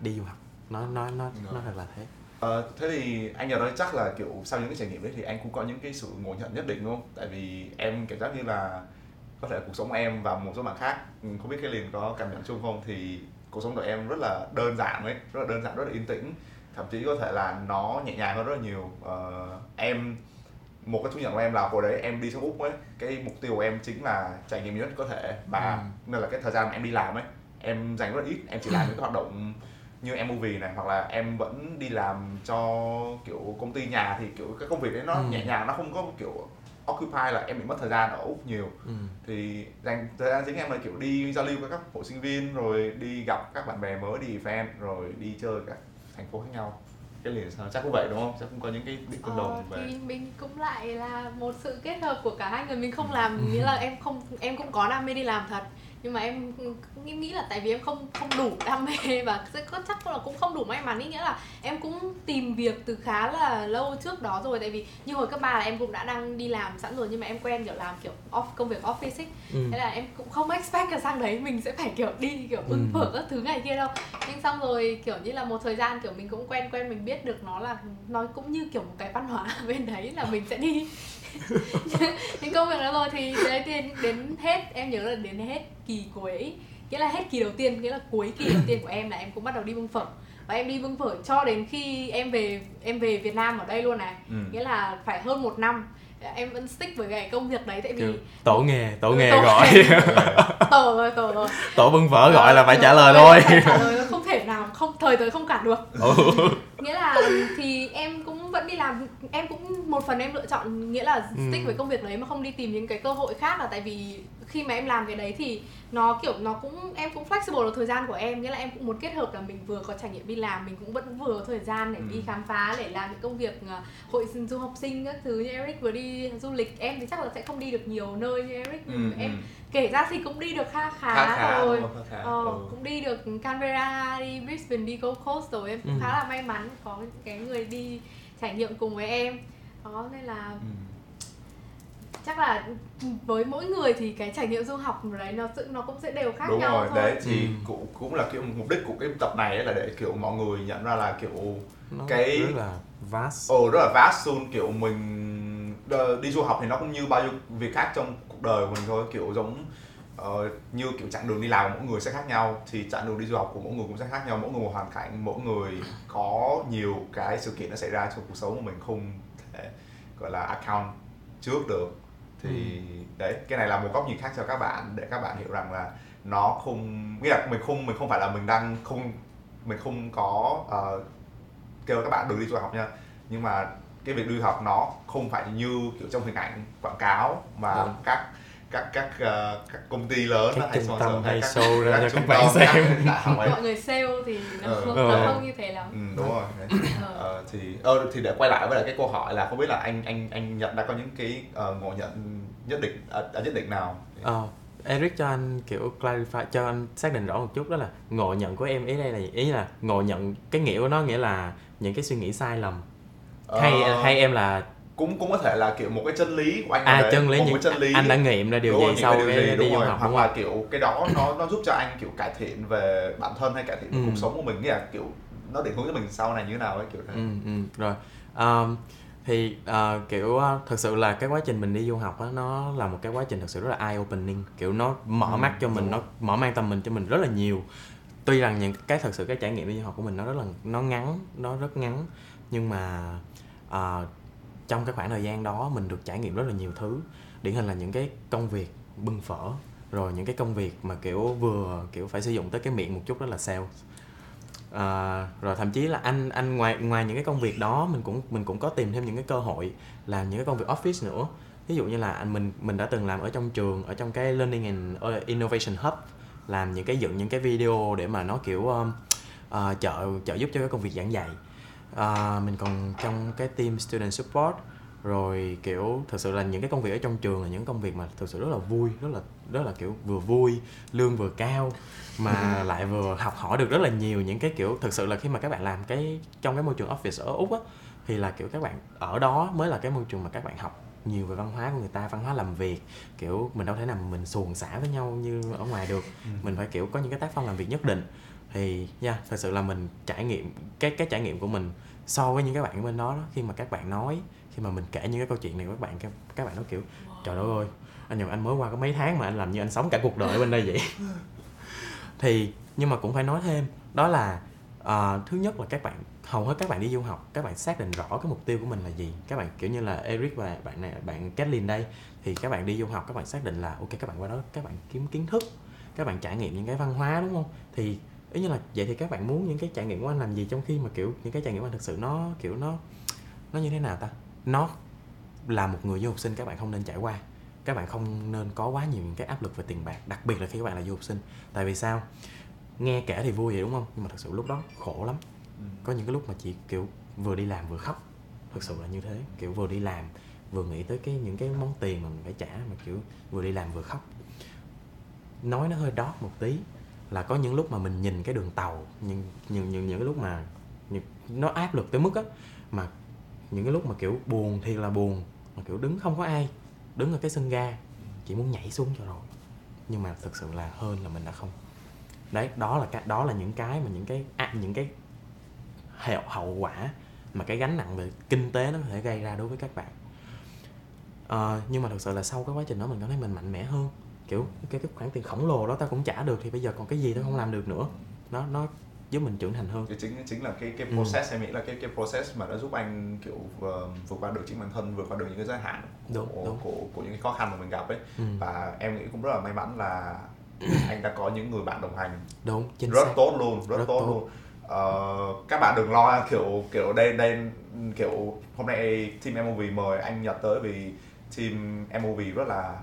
[SPEAKER 5] đi du học. Nó nó nó
[SPEAKER 3] Rồi.
[SPEAKER 5] nó thật là thế.
[SPEAKER 3] Ờ, thế thì anh nhớ nói chắc là kiểu sau những cái trải nghiệm đấy thì anh cũng có những cái sự ngộ nhận nhất định đúng không? Tại vì em cảm giác như là có thể cuộc sống em và một số bạn khác ừ, không biết cái liền có cảm nhận chung không? Thì cuộc sống của em rất là đơn giản ấy rất là đơn giản rất là yên tĩnh. Thậm chí có thể là nó nhẹ nhàng hơn rất là nhiều. Ờ, em một cái thu nhận của em là hồi đấy em đi sang úc ấy cái mục tiêu của em chính là trải nghiệm nhiều nhất có thể và
[SPEAKER 5] Ừ.
[SPEAKER 3] nên là cái thời gian mà em đi làm ấy em dành rất ít em chỉ làm những cái hoạt động như em movie này hoặc là em vẫn đi làm cho kiểu công ty nhà thì kiểu cái công việc đấy nó
[SPEAKER 5] Ừ.
[SPEAKER 3] nhẹ nhàng nó không có kiểu occupy là em bị mất thời gian ở úc nhiều
[SPEAKER 5] ừ.
[SPEAKER 3] thì dành thời gian chính em là kiểu đi giao lưu với các hội sinh viên rồi đi gặp các bạn bè mới đi event rồi đi chơi các thành phố khác nhau cái liền sao? Chắc cũng vậy đúng không? Chắc cũng có những cái điểm tương
[SPEAKER 4] Ờ,
[SPEAKER 3] đồng về.
[SPEAKER 4] thì mình cũng lại là một sự kết hợp của cả hai người. Mình không làm nghĩa là em không em cũng có đam mê đi làm thật nhưng mà em cũng nghĩ, nghĩ là tại vì em không không đủ đam mê và có chắc là cũng không đủ may mắn. Ý nghĩa là em cũng tìm việc từ khá là lâu trước đó rồi. Tại vì như hồi cấp ba là em cũng đã đang đi làm sẵn rồi nhưng mà em quen kiểu làm kiểu off công việc office ấy
[SPEAKER 5] Ừ.
[SPEAKER 4] thế là em cũng không expect là sang đấy mình sẽ phải kiểu đi kiểu ưng
[SPEAKER 5] Ừ.
[SPEAKER 4] phở các thứ này kia đâu. Nhưng xong rồi kiểu như là một thời gian kiểu mình cũng quen quen mình biết được nó là nó cũng như kiểu một cái văn hóa bên đấy là mình sẽ đi những công việc đó rồi thì đấy đến đến hết em nhớ là đến hết kỳ cuối nghĩa là hết kỳ đầu tiên nghĩa là cuối kỳ đầu tiên của em là em cũng bắt đầu đi bưng phở. Và em đi bưng phở cho đến khi em về em về Việt Nam ở đây luôn này.
[SPEAKER 3] Ừ.
[SPEAKER 4] nghĩa là phải hơn một năm. Em vẫn stick với cái công việc đấy tại vì
[SPEAKER 5] kiểu tổ nghề tổ
[SPEAKER 4] Ừ,
[SPEAKER 5] nghề
[SPEAKER 4] tổ
[SPEAKER 5] gọi.
[SPEAKER 4] tổ rồi tổ rồi.
[SPEAKER 5] Tổ bưng phở gọi là phải trả lời thôi
[SPEAKER 4] phải trả lời không thể nào không thời tới không cản được.
[SPEAKER 5] Ừ.
[SPEAKER 4] nghĩa là thì em cũng vẫn đi làm em cũng một phần em lựa chọn nghĩa là stick
[SPEAKER 5] Ừ.
[SPEAKER 4] với công việc đấy mà không đi tìm những cái cơ hội khác là tại vì khi mà em làm cái đấy thì nó kiểu nó cũng em cũng flexible được thời gian của em nghĩa là em cũng muốn kết hợp là mình vừa có trải nghiệm đi làm mình cũng vẫn vừa có thời gian để
[SPEAKER 3] Ừ.
[SPEAKER 4] đi khám phá để làm những công việc ờ, hội du học sinh các thứ như Eric vừa đi du lịch em thì chắc là sẽ không đi được nhiều nơi như Eric
[SPEAKER 3] Ừ,
[SPEAKER 4] em
[SPEAKER 3] ừ.
[SPEAKER 4] kể ra thì cũng đi được khá khá,
[SPEAKER 3] khá khá
[SPEAKER 4] rồi
[SPEAKER 3] khá khá
[SPEAKER 4] Ờ,
[SPEAKER 3] ừ.
[SPEAKER 4] cũng đi được Canberra, đi Brisbane, đi Gold Coast rồi em cũng
[SPEAKER 5] Ừ.
[SPEAKER 4] khá là may mắn có cái người đi trải nghiệm cùng với em đó nên là
[SPEAKER 3] Ừ.
[SPEAKER 4] chắc là với mỗi người thì cái trải nghiệm du học đấy nó tự nó cũng sẽ đều khác
[SPEAKER 3] đúng
[SPEAKER 4] nhau
[SPEAKER 3] rồi
[SPEAKER 4] thôi
[SPEAKER 3] đấy thì
[SPEAKER 5] Ừ.
[SPEAKER 3] cũng cũng là kiểu mục đích của cái tập này là để kiểu mọi người nhận ra là kiểu
[SPEAKER 5] nó
[SPEAKER 3] Cái-
[SPEAKER 5] rất là vast
[SPEAKER 3] ồ rất là vast soon kiểu mình đi du học thì nó cũng như bao nhiêu việc khác trong cuộc đời của mình thôi kiểu giống ờ, như kiểu chặng đường đi làm của mỗi người sẽ khác nhau thì chặng đường đi du học của mỗi người cũng sẽ khác nhau. Mỗi người một hoàn cảnh mỗi người có nhiều cái sự kiện nó xảy ra trong cuộc sống của mình không thể gọi là account trước được. Thì đấy cái này là một góc nhìn khác cho các bạn để các bạn hiểu rằng là nó không nghĩa là mình không mình không phải là mình đang không mình không có ờ, kêu các bạn đừng đi du học nha. Nhưng mà cái việc đi du học nó không phải như kiểu trong hình ảnh quảng cáo mà
[SPEAKER 5] Đúng.
[SPEAKER 3] các các các ờ, các công ty lớn
[SPEAKER 5] Các
[SPEAKER 3] hay
[SPEAKER 5] trung tâm
[SPEAKER 3] hay
[SPEAKER 5] hay
[SPEAKER 3] các,
[SPEAKER 5] show ra cho các bạn xem.
[SPEAKER 4] mọi người sale thì nó,
[SPEAKER 3] Ờ.
[SPEAKER 4] không, không như thế lắm
[SPEAKER 3] ừ, đúng rồi đấy.
[SPEAKER 4] Ờ.
[SPEAKER 3] Thì ờ, thì để quay lại với lại cái câu hỏi là không biết là anh anh anh nhận đã có những cái ờ, ngộ nhận nhất định à, nhất định nào
[SPEAKER 5] Ờ, Eric cho anh kiểu clarify cho anh xác định rõ một chút đó là ngộ nhận của em ý đây là ý là ngộ nhận cái nghĩa của nó nghĩa là những cái suy nghĩ sai lầm hay
[SPEAKER 3] Ờ,
[SPEAKER 5] hay em là
[SPEAKER 3] cũng cũng có thể là kiểu một cái chân lý của anh
[SPEAKER 5] à
[SPEAKER 3] đấy,
[SPEAKER 5] chân lý
[SPEAKER 3] một
[SPEAKER 5] những
[SPEAKER 3] cái chân lý.
[SPEAKER 5] Anh đã nghiệm ra điều
[SPEAKER 3] Đúng
[SPEAKER 5] gì sau
[SPEAKER 3] cái điều
[SPEAKER 5] cái
[SPEAKER 3] gì,
[SPEAKER 5] đi du học
[SPEAKER 3] hoặc là kiểu cái đó nó nó giúp cho anh kiểu cải thiện về bản thân hay cải thiện
[SPEAKER 5] Ừ.
[SPEAKER 3] cuộc sống của mình. Nghĩa là kiểu nó định hướng cho mình sau này như thế nào ấy kiểu thế.
[SPEAKER 5] Ừ, ừ, rồi. Um, thì uh, kiểu uh, thật sự là cái quá trình mình đi du học á nó là một cái quá trình thật sự rất là eye opening kiểu nó mở
[SPEAKER 3] Ừ,
[SPEAKER 5] mắt cho mình nó mở mang tầm mình cho mình rất là nhiều. Tuy rằng những cái thật sự cái trải nghiệm đi du học của mình nó rất là nó ngắn nó rất ngắn. Nhưng mà uh, trong cái khoảng thời gian đó mình được trải nghiệm rất là nhiều thứ. Điển hình là những cái công việc bưng phở rồi những cái công việc mà kiểu vừa kiểu phải sử dụng tới cái miệng một chút đó là sales. À, rồi thậm chí là anh anh ngoài ngoài những cái công việc đó mình cũng mình cũng có tìm thêm những cái cơ hội làm những cái công việc office nữa. Ví dụ như là anh mình mình đã từng làm ở trong trường ở trong cái learning and ờ, innovation hub làm những cái dựng những cái video để mà nó kiểu um, uh, trợ trợ giúp cho cái công việc giảng dạy. À, mình còn trong cái team student support. Rồi kiểu thực sự là những cái công việc ở trong trường là những công việc mà thực sự rất là vui rất là rất là kiểu vừa vui lương vừa cao mà lại vừa học hỏi được rất là nhiều những cái kiểu thực sự là khi mà các bạn làm cái trong cái môi trường office ở úc á thì là kiểu các bạn ở đó mới là cái môi trường mà các bạn học nhiều về văn hóa của người ta văn hóa làm việc. Kiểu mình đâu thể nào mình xuồng xả với nhau như ở ngoài được.
[SPEAKER 3] Ừ.
[SPEAKER 5] mình phải kiểu có những cái tác phong làm việc nhất định thì nha thật sự là mình trải nghiệm cái cái trải nghiệm của mình so với những các bạn ở bên đó, đó khi mà các bạn nói khi mà mình kể những cái câu chuyện này các bạn các, các bạn nói kiểu trời đất ơi anh nhầm anh mới qua có mấy tháng mà anh làm như anh sống cả cuộc đời ở bên đây vậy? Thì nhưng mà cũng phải nói thêm đó là ờ, thứ nhất là các bạn hầu hết các bạn đi du học các bạn xác định rõ cái mục tiêu của mình là gì. Các bạn kiểu như là Eric và bạn này bạn Kathleen đây thì các bạn đi du học các bạn xác định là ok các bạn qua đó các bạn kiếm kiến thức các bạn trải nghiệm những cái văn hóa đúng không? Thì ý như là vậy thì các bạn muốn những cái trải nghiệm của anh làm gì trong khi mà kiểu những cái trải nghiệm của anh thực sự nó kiểu nó nó như thế nào ta? Nó là một người du học sinh các bạn không nên trải qua. Các bạn không nên có quá nhiều những cái áp lực về tiền bạc đặc biệt là khi các bạn là du học sinh. Tại vì sao? Nghe kể thì vui vậy đúng không? Nhưng mà thật sự lúc đó khổ lắm.
[SPEAKER 3] Ừ.
[SPEAKER 5] có những cái lúc mà chị kiểu vừa đi làm vừa khóc. Thực sự là như thế. Kiểu vừa đi làm vừa nghĩ tới cái những cái món tiền mà mình phải trả mà kiểu vừa đi làm vừa khóc. Nói nó hơi đót một tí là có những lúc mà mình nhìn cái đường tàu những những những những cái lúc mà những, nó áp lực tới mức á mà những cái lúc mà kiểu buồn thì là buồn mà kiểu đứng không có ai đứng ở cái sân ga chỉ muốn nhảy xuống cho rồi. Nhưng mà thực sự là hơn là mình đã không. Đấy đó là cái đó là những cái mà những cái à, những cái hậu hậu quả mà cái gánh nặng về kinh tế nó có thể gây ra đối với các bạn. À, nhưng mà thực sự là sau cái quá trình đó mình cảm thấy mình mạnh mẽ hơn kiểu cái cái khoản tiền khổng lồ đó ta cũng trả được thì bây giờ còn cái gì tao không làm được nữa nó nó giúp mình trưởng thành hơn
[SPEAKER 3] cái chính chính là cái cái
[SPEAKER 5] Ừ.
[SPEAKER 3] process em nghĩ là cái cái process mà đã giúp anh kiểu vượt qua được chính bản thân vượt qua được những cái giới hạn
[SPEAKER 5] Đúng,
[SPEAKER 3] của,
[SPEAKER 5] đúng.
[SPEAKER 3] của của những cái khó khăn mà mình gặp ấy
[SPEAKER 5] ừ.
[SPEAKER 3] và em nghĩ cũng rất là may mắn là anh đã có những người bạn đồng hành
[SPEAKER 5] đúng chính
[SPEAKER 3] rất
[SPEAKER 5] xác
[SPEAKER 3] tốt luôn rất,
[SPEAKER 5] Rất
[SPEAKER 3] tốt,
[SPEAKER 5] tốt.
[SPEAKER 3] luôn Ờ, các bạn đừng lo kiểu kiểu đây đây kiểu hôm nay team MOV mời anh Nhật tới vì team MOV rất là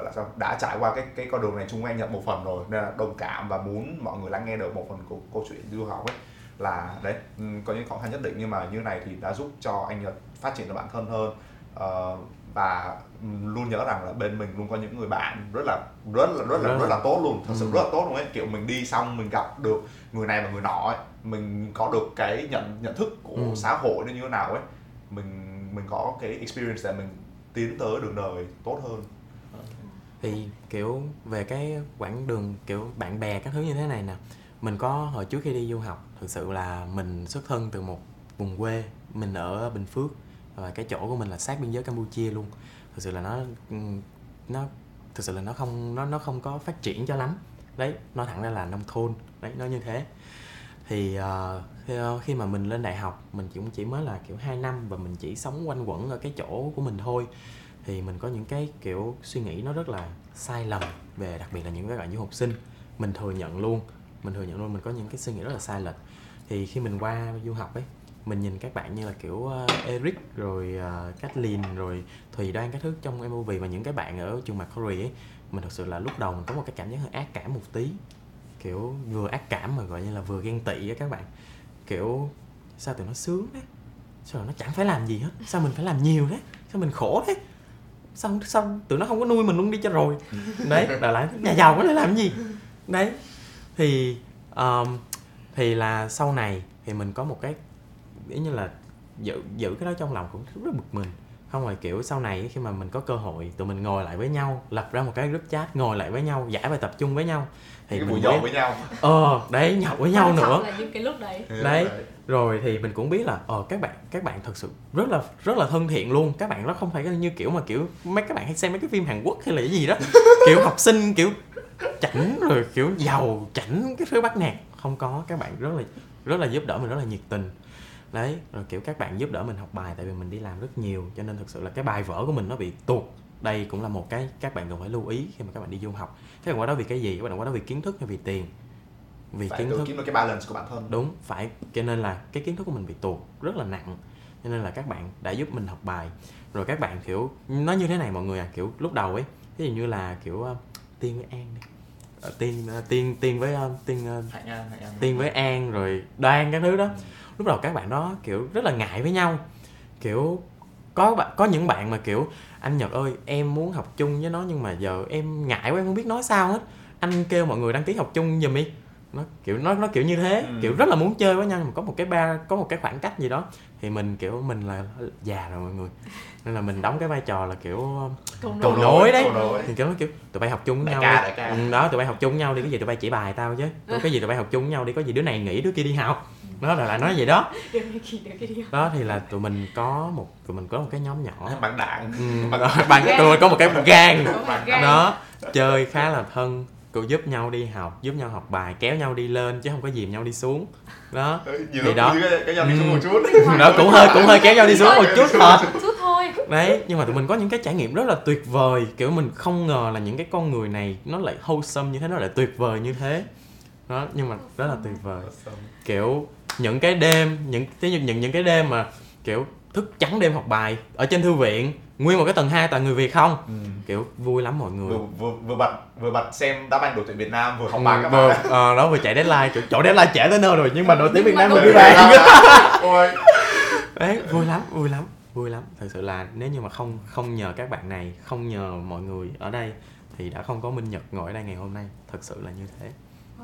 [SPEAKER 3] gọi là sao? Đã trải qua cái cái con đường này chung với anh Nhật một phần rồi nên là đồng cảm và muốn mọi người lắng nghe được một phần của câu chuyện du học ấy. Là đấy ừm, có những khó khăn nhất định nhưng mà như này thì đã giúp cho anh Nhật phát triển được bản thân hơn. Ờ, và luôn nhớ rằng là bên mình luôn có những người bạn rất là rất là rất là
[SPEAKER 5] Rất là
[SPEAKER 3] tốt luôn thật sự
[SPEAKER 5] Ừ.
[SPEAKER 3] rất là tốt luôn ấy. Kiểu mình đi xong mình gặp được người này và người nọ ấy mình có được cái nhận nhận thức của
[SPEAKER 5] Ừ.
[SPEAKER 3] xã hội nó như thế nào ấy mình mình có cái experience để mình tiến tới đường đời tốt hơn
[SPEAKER 5] thì kiểu về cái quãng đường kiểu bạn bè các thứ như thế này nè mình có hồi trước khi đi du học thực sự là mình xuất thân từ một vùng quê mình ở bình phước và cái chỗ của mình là sát biên giới campuchia luôn. Thực sự là nó nó thực sự là nó không nó nó không có phát triển cho lắm. Đấy nói thẳng ra là nông thôn đấy nó như thế. Thì uh, khi, ờ, khi mà mình lên đại học mình cũng chỉ mới là kiểu 2 năm và mình chỉ sống quanh quẩn ở cái chỗ của mình thôi thì mình có những cái kiểu suy nghĩ nó rất là sai lầm về đặc biệt là những cái bạn du học sinh. Mình thừa nhận luôn mình thừa nhận luôn mình có những cái suy nghĩ rất là sai lệch. Thì khi mình qua du học ấy mình nhìn các bạn như là kiểu ờ, Eric rồi uh, Kathleen rồi Thùy Đoan các thứ trong MOV và những cái bạn ở trường Macquarie ấy mình thật sự là lúc đầu mình có một cái cảm giác hơi ác cảm một tí. Kiểu vừa ác cảm mà gọi như là vừa ghen tị á các bạn. Kiểu sao tụi nó sướng đấy sao nó chẳng phải làm gì hết? Sao mình phải làm nhiều thế? Sao mình khổ thế? Sao sao tụi nó không có nuôi mình luôn đi cho rồi. Đấy là lại nhà giàu có thể làm gì? Đấy thì um, thì là sau này thì mình có một cái ý như là giữ giữ cái đó trong lòng cũng rất là bực mình. Không rồi kiểu sau này khi mà mình có cơ hội tụi mình ngồi lại với nhau lập ra một cái group chat ngồi lại với nhau giải bài tập trung với nhau thì
[SPEAKER 3] cái
[SPEAKER 5] mình
[SPEAKER 3] nhậu với nhau.
[SPEAKER 5] Ờ đấy nhậu với nhau nữa.
[SPEAKER 4] là những cái lúc đấy.
[SPEAKER 5] Đấy. rồi thì mình cũng biết là ờ các bạn các bạn thật sự rất là rất là thân thiện luôn. Các bạn đó không phải như kiểu mà kiểu mấy các bạn hay xem mấy cái phim Hàn Quốc hay là cái gì đó. Kiểu học sinh kiểu chảnh rồi kiểu giàu chảnh cái thứ bắt nạt. Không có các bạn rất là rất là giúp đỡ mình rất là nhiệt tình. Đấy rồi kiểu các bạn giúp đỡ mình học bài tại vì mình đi làm rất nhiều cho nên thực sự là cái bài vở của mình nó bị tuột đây cũng là một cái các bạn cần phải lưu ý khi mà các bạn đi du học. Các bạn qua đó vì cái gì? Các bạn qua đó vì kiến thức hay vì tiền? Vì
[SPEAKER 3] phải
[SPEAKER 5] kiến thức
[SPEAKER 3] kiếm được cái balance của bản thân.
[SPEAKER 5] Đúng phải cho nên là cái kiến thức của mình bị tụt rất là nặng. Cho nên là các bạn đã giúp mình học bài. Rồi các bạn kiểu nó như thế này mọi người à kiểu lúc đầu ấy ví dụ như là kiểu uh, tiên với an đi. Ờ, tiên uh, tiên tiên với uh, tiên uh,
[SPEAKER 3] hạnh an hạnh an.
[SPEAKER 5] tiên với an rồi đoan các thứ đó. Lúc đầu các bạn đó kiểu rất là ngại với nhau. Kiểu có bạn có những bạn mà kiểu anh nhật ơi em muốn học chung với nó nhưng mà giờ em ngại quá em không biết nói sao hết. Anh kêu mọi người đăng ký học chung giùm đi. Nó kiểu nó nó kiểu như thế
[SPEAKER 3] Ừ.
[SPEAKER 5] kiểu rất là muốn chơi với nhau nhưng mà có một cái ba có một cái khoảng cách gì đó. Thì mình kiểu mình là già rồi mọi người nên là mình đóng cái vai trò là kiểu
[SPEAKER 4] cầu
[SPEAKER 5] cầu
[SPEAKER 4] nối.
[SPEAKER 5] nối đấy.
[SPEAKER 3] Cầu nối.
[SPEAKER 5] thì kiểu kiểu tụi bay học chung với
[SPEAKER 3] Đại
[SPEAKER 5] nhau
[SPEAKER 3] ca,
[SPEAKER 5] đi.
[SPEAKER 3] đại ca.
[SPEAKER 5] Ừ, đó tụi bay học chung với nhau đi cái gì tụi bay chỉ bài tao chứ. Ủa, cái gì tụi bay học chung với nhau đi có gì đứa này nghỉ đứa kia đi học đó là lại nói vậy đó. Đó thì là tụi mình có một tụi mình có một cái nhóm nhỏ.
[SPEAKER 3] Bắn đạn.
[SPEAKER 5] Ừ, đó, bạn tụi mình có một cái gang. đó chơi khá là thân. Cô giúp nhau đi học giúp nhau học bài kéo nhau đi lên chứ không có dìm nhau đi xuống. Đó.
[SPEAKER 3] Nhiều
[SPEAKER 5] Thì đó.
[SPEAKER 3] cái, cái nhau đi xuống
[SPEAKER 5] Ừ.
[SPEAKER 3] một chút.
[SPEAKER 5] Đó cũng hơi cũng hơi kéo nhau đi xuống một chút thôi
[SPEAKER 4] chút thôi.
[SPEAKER 5] Đấy nhưng mà tụi mình có những cái trải nghiệm rất là tuyệt vời. Kiểu mình không ngờ là những cái con người này nó lại wholesome như thế nó lại tuyệt vời như thế. Đó nhưng mà rất là tuyệt vời. Kiểu những cái đêm những cái những, những những cái đêm mà kiểu thức trắng đêm học bài ở trên thư viện nguyên một cái tầng hai toàn người việt không?
[SPEAKER 3] Ừ.
[SPEAKER 5] kiểu vui lắm mọi người.
[SPEAKER 3] Vừa vừa vừa bật vừa bật xem đá banh đội tuyển Việt Nam vừa học
[SPEAKER 5] Ừ,
[SPEAKER 3] bài các
[SPEAKER 5] vừa,
[SPEAKER 3] bạn.
[SPEAKER 5] ờ, đó vừa chạy deadline. Chỗ, chỗ deadline trễ tới nơi rồi nhưng mà đội tuyển Việt Nam ghi
[SPEAKER 4] tuyển
[SPEAKER 5] bàn
[SPEAKER 3] ôi
[SPEAKER 5] đấy vui lắm vui lắm vui lắm. Thật sự là nếu như mà không không nhờ các bạn này không nhờ mọi người ở đây thì đã không có minh nhật ngồi ở đây ngày hôm nay. Thật sự là như thế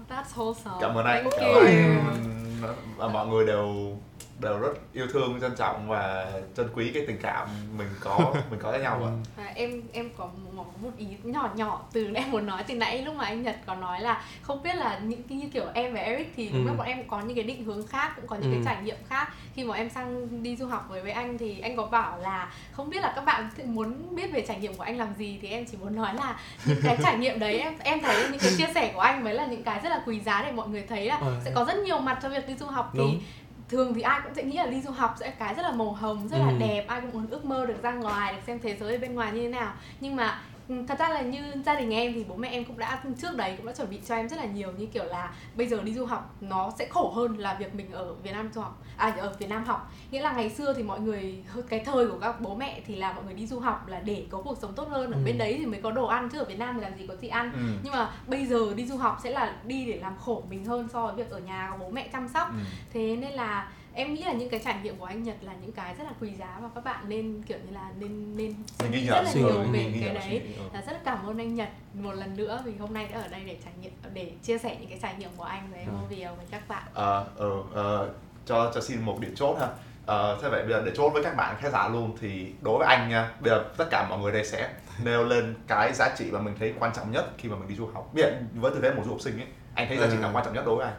[SPEAKER 4] that's wholesome.
[SPEAKER 3] Cảm ơn anh.
[SPEAKER 4] Thank
[SPEAKER 3] cảm
[SPEAKER 4] you.
[SPEAKER 3] ơn anh. và mọi người đều đều rất yêu thương trân trọng và trân quý cái tình cảm mình có mình có với nhau ạ
[SPEAKER 4] À, em em có một, một ý nhỏ nhỏ từ em muốn nói từ nãy lúc mà anh Nhật có nói là không biết là những cái như kiểu em và Eric thì đúng
[SPEAKER 5] Ừ.
[SPEAKER 4] là bọn em có những cái định hướng khác cũng có những
[SPEAKER 5] Ừ.
[SPEAKER 4] cái trải nghiệm khác khi mà em sang đi du học với với anh thì anh có bảo là không biết là các bạn muốn biết về trải nghiệm của anh làm gì thì em chỉ muốn nói là những cái trải nghiệm đấy em em thấy những cái chia sẻ của anh mới là những cái rất là quý giá để mọi người thấy là
[SPEAKER 5] Ờ.
[SPEAKER 4] sẽ có rất nhiều mặt cho việc đi du học thì
[SPEAKER 5] Đúng.
[SPEAKER 4] Thường thì ai cũng sẽ nghĩ là đi du học sẽ cái rất là màu hồng rất là
[SPEAKER 5] Ừ.
[SPEAKER 4] đẹp ai cũng muốn ước mơ được ra ngoài được xem thế giới ở bên ngoài như thế nào nhưng mà thật ra là như gia đình em thì bố mẹ em cũng đã trước đấy cũng đã chuẩn bị cho em rất là nhiều như kiểu là bây giờ đi du học nó sẽ khổ hơn là việc mình ở Việt Nam du học à ở Việt Nam học nghĩa là ngày xưa thì mọi người cái thời của các bố mẹ thì là mọi người đi du học là để có cuộc sống tốt hơn ở
[SPEAKER 5] Ừ.
[SPEAKER 4] bên đấy thì mới có đồ ăn chứ ở Việt Nam thì làm gì có gì ăn
[SPEAKER 3] ừ.
[SPEAKER 4] nhưng mà bây giờ đi du học sẽ là đi để làm khổ mình hơn so với việc ở nhà có bố mẹ chăm sóc
[SPEAKER 3] Ừ.
[SPEAKER 4] thế nên là em nghĩ là những cái trải nghiệm của anh Nhật là những cái rất là quý giá và các bạn nên kiểu như là nên nên
[SPEAKER 3] ghi
[SPEAKER 4] nghĩ
[SPEAKER 3] nhận,
[SPEAKER 4] rất là
[SPEAKER 5] suy
[SPEAKER 4] nhiều về
[SPEAKER 3] mình
[SPEAKER 4] cái
[SPEAKER 3] suy
[SPEAKER 4] đấy
[SPEAKER 3] ừ.
[SPEAKER 4] là rất là cảm ơn anh Nhật một lần nữa vì hôm nay đã ở đây để trải nghiệm để chia sẻ những cái trải nghiệm của anh với
[SPEAKER 5] Ừ.
[SPEAKER 4] Movio với các bạn.
[SPEAKER 3] Ờ, ờ, ờ, cho cho xin một điểm chốt ha. Ờ, thế vậy bây giờ để chốt với các bạn khán giả luôn thì đối với anh nha bây giờ tất cả mọi người đây sẽ nêu lên cái giá trị mà mình thấy quan trọng nhất khi mà mình đi du học. Giờ với tư thế một du học sinh ấy anh thấy giá trị
[SPEAKER 5] Ừ.
[SPEAKER 3] nào quan trọng nhất đối với anh?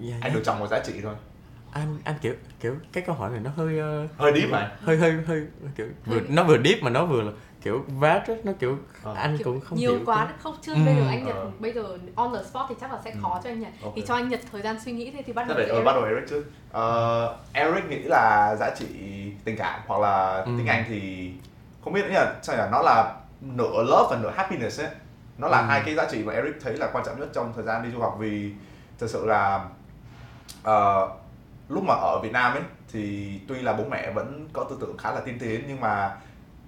[SPEAKER 5] Dạ,
[SPEAKER 3] anh được chọn một giá trị thôi
[SPEAKER 5] anh anh kiểu kiểu cái câu hỏi này nó hơi ờ,
[SPEAKER 3] hơi deep mà
[SPEAKER 5] hơi hơi hơi kiểu vừa nó vừa deep mà nó vừa là kiểu vast á, nó kiểu
[SPEAKER 3] Ờ.
[SPEAKER 5] anh
[SPEAKER 4] Kiểu
[SPEAKER 5] cũng không
[SPEAKER 4] nhiều
[SPEAKER 5] hiểu
[SPEAKER 4] quá
[SPEAKER 5] cái-
[SPEAKER 4] không chưa
[SPEAKER 5] Ừ.
[SPEAKER 4] bây giờ anh Nhật
[SPEAKER 3] Ờ.
[SPEAKER 4] bây giờ on the spot thì chắc là sẽ
[SPEAKER 3] Ừ.
[SPEAKER 4] khó cho anh Nhật
[SPEAKER 3] Ok.
[SPEAKER 4] thì cho anh Nhật thời gian suy nghĩ thế thì bắt đầu Eric.
[SPEAKER 3] bắt đầu Eric trước Ờ, Eric nghĩ là giá trị tình cảm hoặc là
[SPEAKER 5] Ừ.
[SPEAKER 3] tiếng Anh thì không biết nữa là sao nhỉ nó là nửa love và nửa happiness ấy nó là
[SPEAKER 5] Ừ.
[SPEAKER 3] hai cái giá trị mà Eric thấy là quan trọng nhất trong thời gian đi du học vì thực sự là ờ, lúc mà ở Việt Nam ấy thì tuy là bố mẹ vẫn có tư tưởng khá là tiên tiến nhưng mà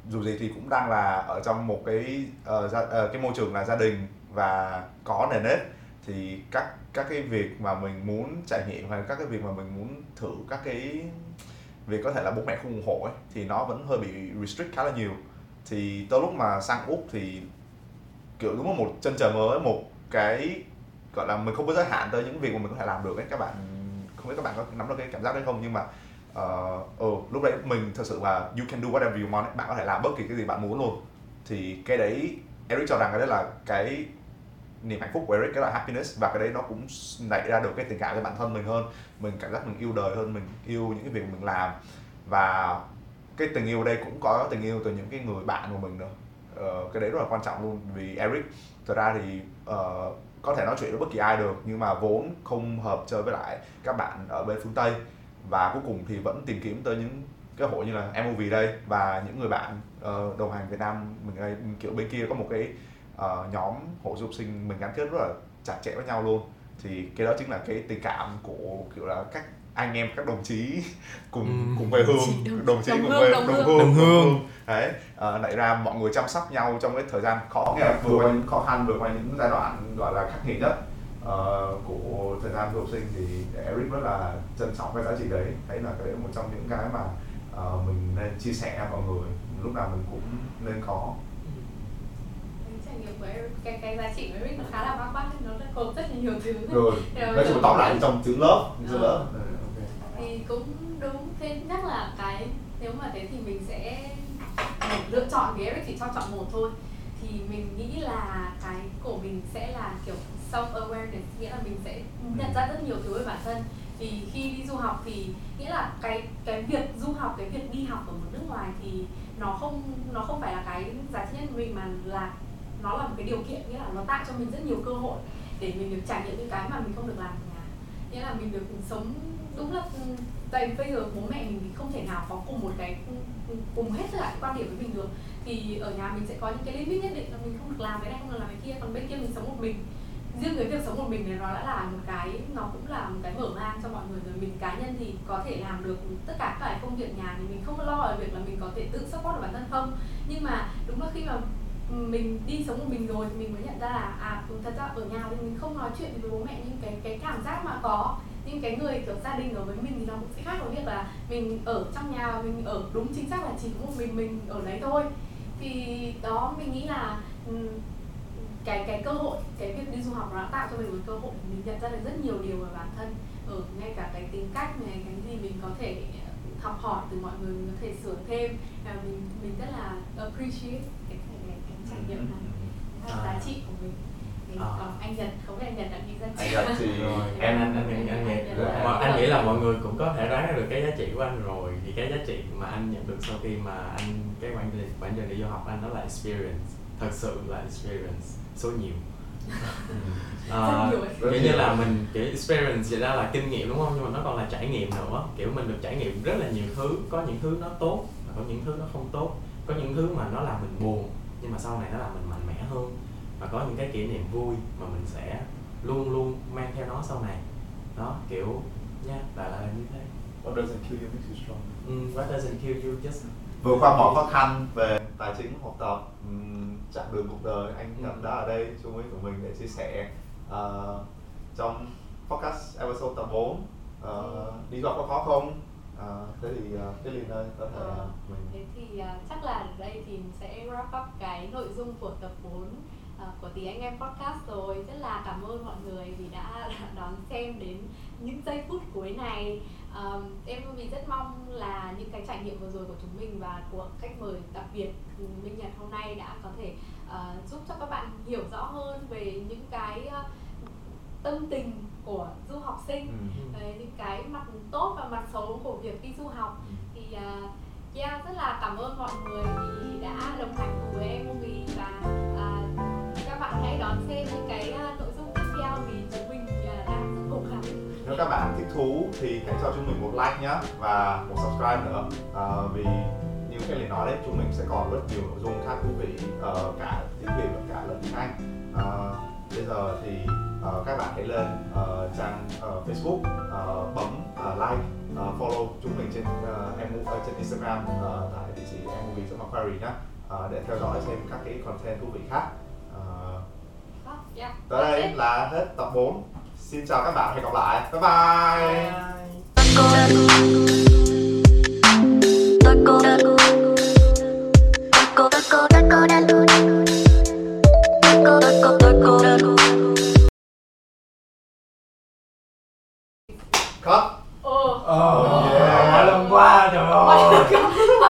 [SPEAKER 3] dù gì thì cũng đang là ở trong một cái uh, gia, uh, cái môi trường là gia đình và có nền nếp. Thì các các cái việc mà mình muốn trải nghiệm hay các cái việc mà mình muốn thử các cái việc có thể là bố mẹ không ủng hộ ấy thì nó vẫn hơi bị restrict khá là nhiều. Thì tới lúc mà sang úc thì kiểu đúng là một chân trời mới một cái gọi là mình không có giới hạn tới những việc mà mình có thể làm được ấy các bạn không biết các bạn có nắm được cái cảm giác đấy không nhưng mà ờ ừ, lúc đấy mình thật sự là you can do whatever you want ấy. bạn có thể làm bất kỳ cái gì bạn muốn luôn. Thì cái đấy Eric cho rằng cái đấy là cái niềm hạnh phúc của Eric cái là happiness và cái đấy nó cũng nảy ra được cái tình cảm với bản thân mình hơn. Mình cảm giác mình yêu đời hơn mình yêu những cái việc mình làm. Và cái tình yêu ở đây cũng có tình yêu từ những cái người bạn của mình nữa. Uh, cái đấy rất là quan trọng luôn vì Eric thật ra thì uh, có thể nói chuyện với bất kỳ ai được, nhưng mà vốn không hợp chơi với lại các bạn ở bên phương Tây. Và cuối cùng thì vẫn tìm kiếm tới những cái hội như là MOV đây, và những người bạn ờ, đồng hành Việt Nam mình đây, kiểu bên kia có một cái ờ, nhóm hội du học sinh mình gắn kết rất là chặt chẽ với nhau luôn. Thì cái đó chính là cái tình cảm của, kiểu là các anh em các đồng chí cùng
[SPEAKER 5] Ừ.
[SPEAKER 3] cùng quê hương
[SPEAKER 4] Đồng-
[SPEAKER 3] đồng chí
[SPEAKER 4] đồng
[SPEAKER 3] cùng
[SPEAKER 4] hương,
[SPEAKER 3] quê
[SPEAKER 4] đồng
[SPEAKER 3] đồng
[SPEAKER 4] hương.
[SPEAKER 3] hương
[SPEAKER 5] Đồng hương.
[SPEAKER 3] đấy ờ, nảy ra mọi người chăm sóc nhau trong cái thời gian khó nghĩa là vừa qua những khó khăn vừa qua những giai đoạn gọi là khắc nghiệt nhất ờ, của thời gian du học sinh thì Eric rất là trân trọng cái giá trị đấy. Thấy là cái đấy là một trong những cái mà ờ, mình nên chia sẻ với mọi người. Lúc nào mình cũng nên có.
[SPEAKER 4] Cái trải nghiệm của Eric cái cái giá trị của Eric nó khá là bao quát nó gồm rất là nhiều thứ.
[SPEAKER 3] Rồi nói chung tóm lại trong chữ lớp chữ lớp
[SPEAKER 4] thì cũng đúng. Thế chắc là cái nếu mà thế thì mình sẽ lựa chọn vì Eric chỉ cho chọn một thôi. Thì mình nghĩ là cái của mình sẽ là kiểu self awareness nghĩa là mình sẽ nhận ra rất nhiều thứ về bản thân. Thì khi đi du học thì nghĩa là cái cái việc du học cái việc đi học ở một nước ngoài thì nó không nó không phải là cái giá trị nhất của mình mà là nó là một cái điều kiện nghĩa là nó tạo cho mình rất nhiều cơ hội để mình được trải nghiệm những cái mà mình không được làm ở nhà. Nghĩa là mình được sống đúng là tại bây giờ bố mẹ mình thì không thể nào có cùng một cái, cùng hết tất cả quan điểm với mình được. Thì ở nhà mình sẽ có những cái limit nhất định là mình không được làm cái này, không được làm cái kia, còn bên kia mình sống một mình. Riêng cái việc sống một mình này nó đã là một cái, nó cũng là một cái mở mang cho mọi người rồi. Mình cá nhân thì có thể làm được tất cả các cái công việc nhà thì mình không lo ở việc là mình có thể tự support được bản thân không. Nhưng mà đúng là khi mà mình đi sống một mình rồi thì mình mới nhận ra là à thật ra ở nhà thì mình không nói chuyện với bố mẹ nhưng cái cái cảm giác mà có những cái người kiểu gia đình ở với mình thì nó cũng sẽ khác. Với việc là mình ở trong nhà mình ở đúng chính xác là chỉ có một mình mình ở đấy thôi. Thì đó mình nghĩ là cái cái cơ hội cái việc đi du học nó đã tạo cho mình một cơ hội để mình nhận ra được rất nhiều điều về bản thân. Ở ngay cả cái tính cách này cái gì mình có thể học hỏi từ mọi người mình có thể sửa thêm. Và mình mình rất là appreciate cái, cái, cái, cái trải nghiệm này. Cái à. giá trị thì à. còn anh Nhật không biết anh Nhật đã nghĩ ra
[SPEAKER 3] anh Nhật thì
[SPEAKER 5] em anh anh anh, anh, anh, mà anh nghĩ là mọi người cũng có thể đoán được cái giá trị của anh rồi. Thì cái giá trị mà anh nhận được sau khi mà anh cái quãng quãng trình đi du học anh đó là experience. Thật sự là experience. Số nhiều. À, kiểu như là mình kiểu experience vậy ra là kinh nghiệm đúng không? Nhưng mà nó còn là trải nghiệm nữa. Kiểu mình được trải nghiệm rất là nhiều thứ. Có những thứ nó tốt và có những thứ nó không tốt. Có những thứ mà nó làm mình buồn nhưng mà sau này nó làm mình mạnh mẽ hơn và có những cái kỷ niệm vui mà mình sẽ luôn luôn mang theo nó sau này đó kiểu nha đại là như thế
[SPEAKER 3] What doesn't kill you makes you strong.
[SPEAKER 5] Mm, what doesn't kill you just
[SPEAKER 3] vượt qua mọi khó khăn về tài chính học tập chặng đường cuộc đời anh gặp ừ. đã ở đây chung với của mình để chia sẻ uh, trong podcast episode tập 4 uh, ừ. đi học có khó không uh, thế thì uh, cái liền ơi có thể
[SPEAKER 4] ờ, mình thế thì uh, chắc là ở đây thì sẽ wrap up cái nội dung của tập 4 uh, của tí anh em podcast rồi. Rất là cảm ơn mọi người vì đã đón xem đến những giây phút cuối này. Um, em vì rất mong là những cái trải nghiệm vừa rồi của chúng mình và của khách mời đặc biệt Minh Nhật hôm nay đã có thể uh, giúp cho các bạn hiểu rõ hơn về những cái uh, tâm tình của du học sinh. Ừ. uh, những cái mặt tốt và mặt xấu của việc đi du học. Ừ. thì uh, yeah, rất là cảm ơn mọi người vì đã đồng hành cùng với em xem những cái à, nội dung tiếp theo vì chúng mình à, đang rất cố gắng
[SPEAKER 3] nếu các bạn thích thú thì hãy cho chúng mình một like nhé và một subscribe nữa. À, vì như cái lời nói đấy chúng mình sẽ còn rất nhiều nội dung khác thú vị uh, cả tiếng việt và cả lẫn tiếng anh. Uh, bây giờ thì uh, các bạn hãy lên uh, trang uh, facebook uh, bấm uh, like uh, follow chúng mình trên uh, em uh, trên instagram uh, tại địa chỉ emovie.macquarie nhé uh, để theo dõi xem các cái content thú vị khác
[SPEAKER 4] yeah.
[SPEAKER 3] tới đây là hết tập 4 xin chào các bạn hẹn gặp lại bye bye, bye. Cut. Oh. Oh.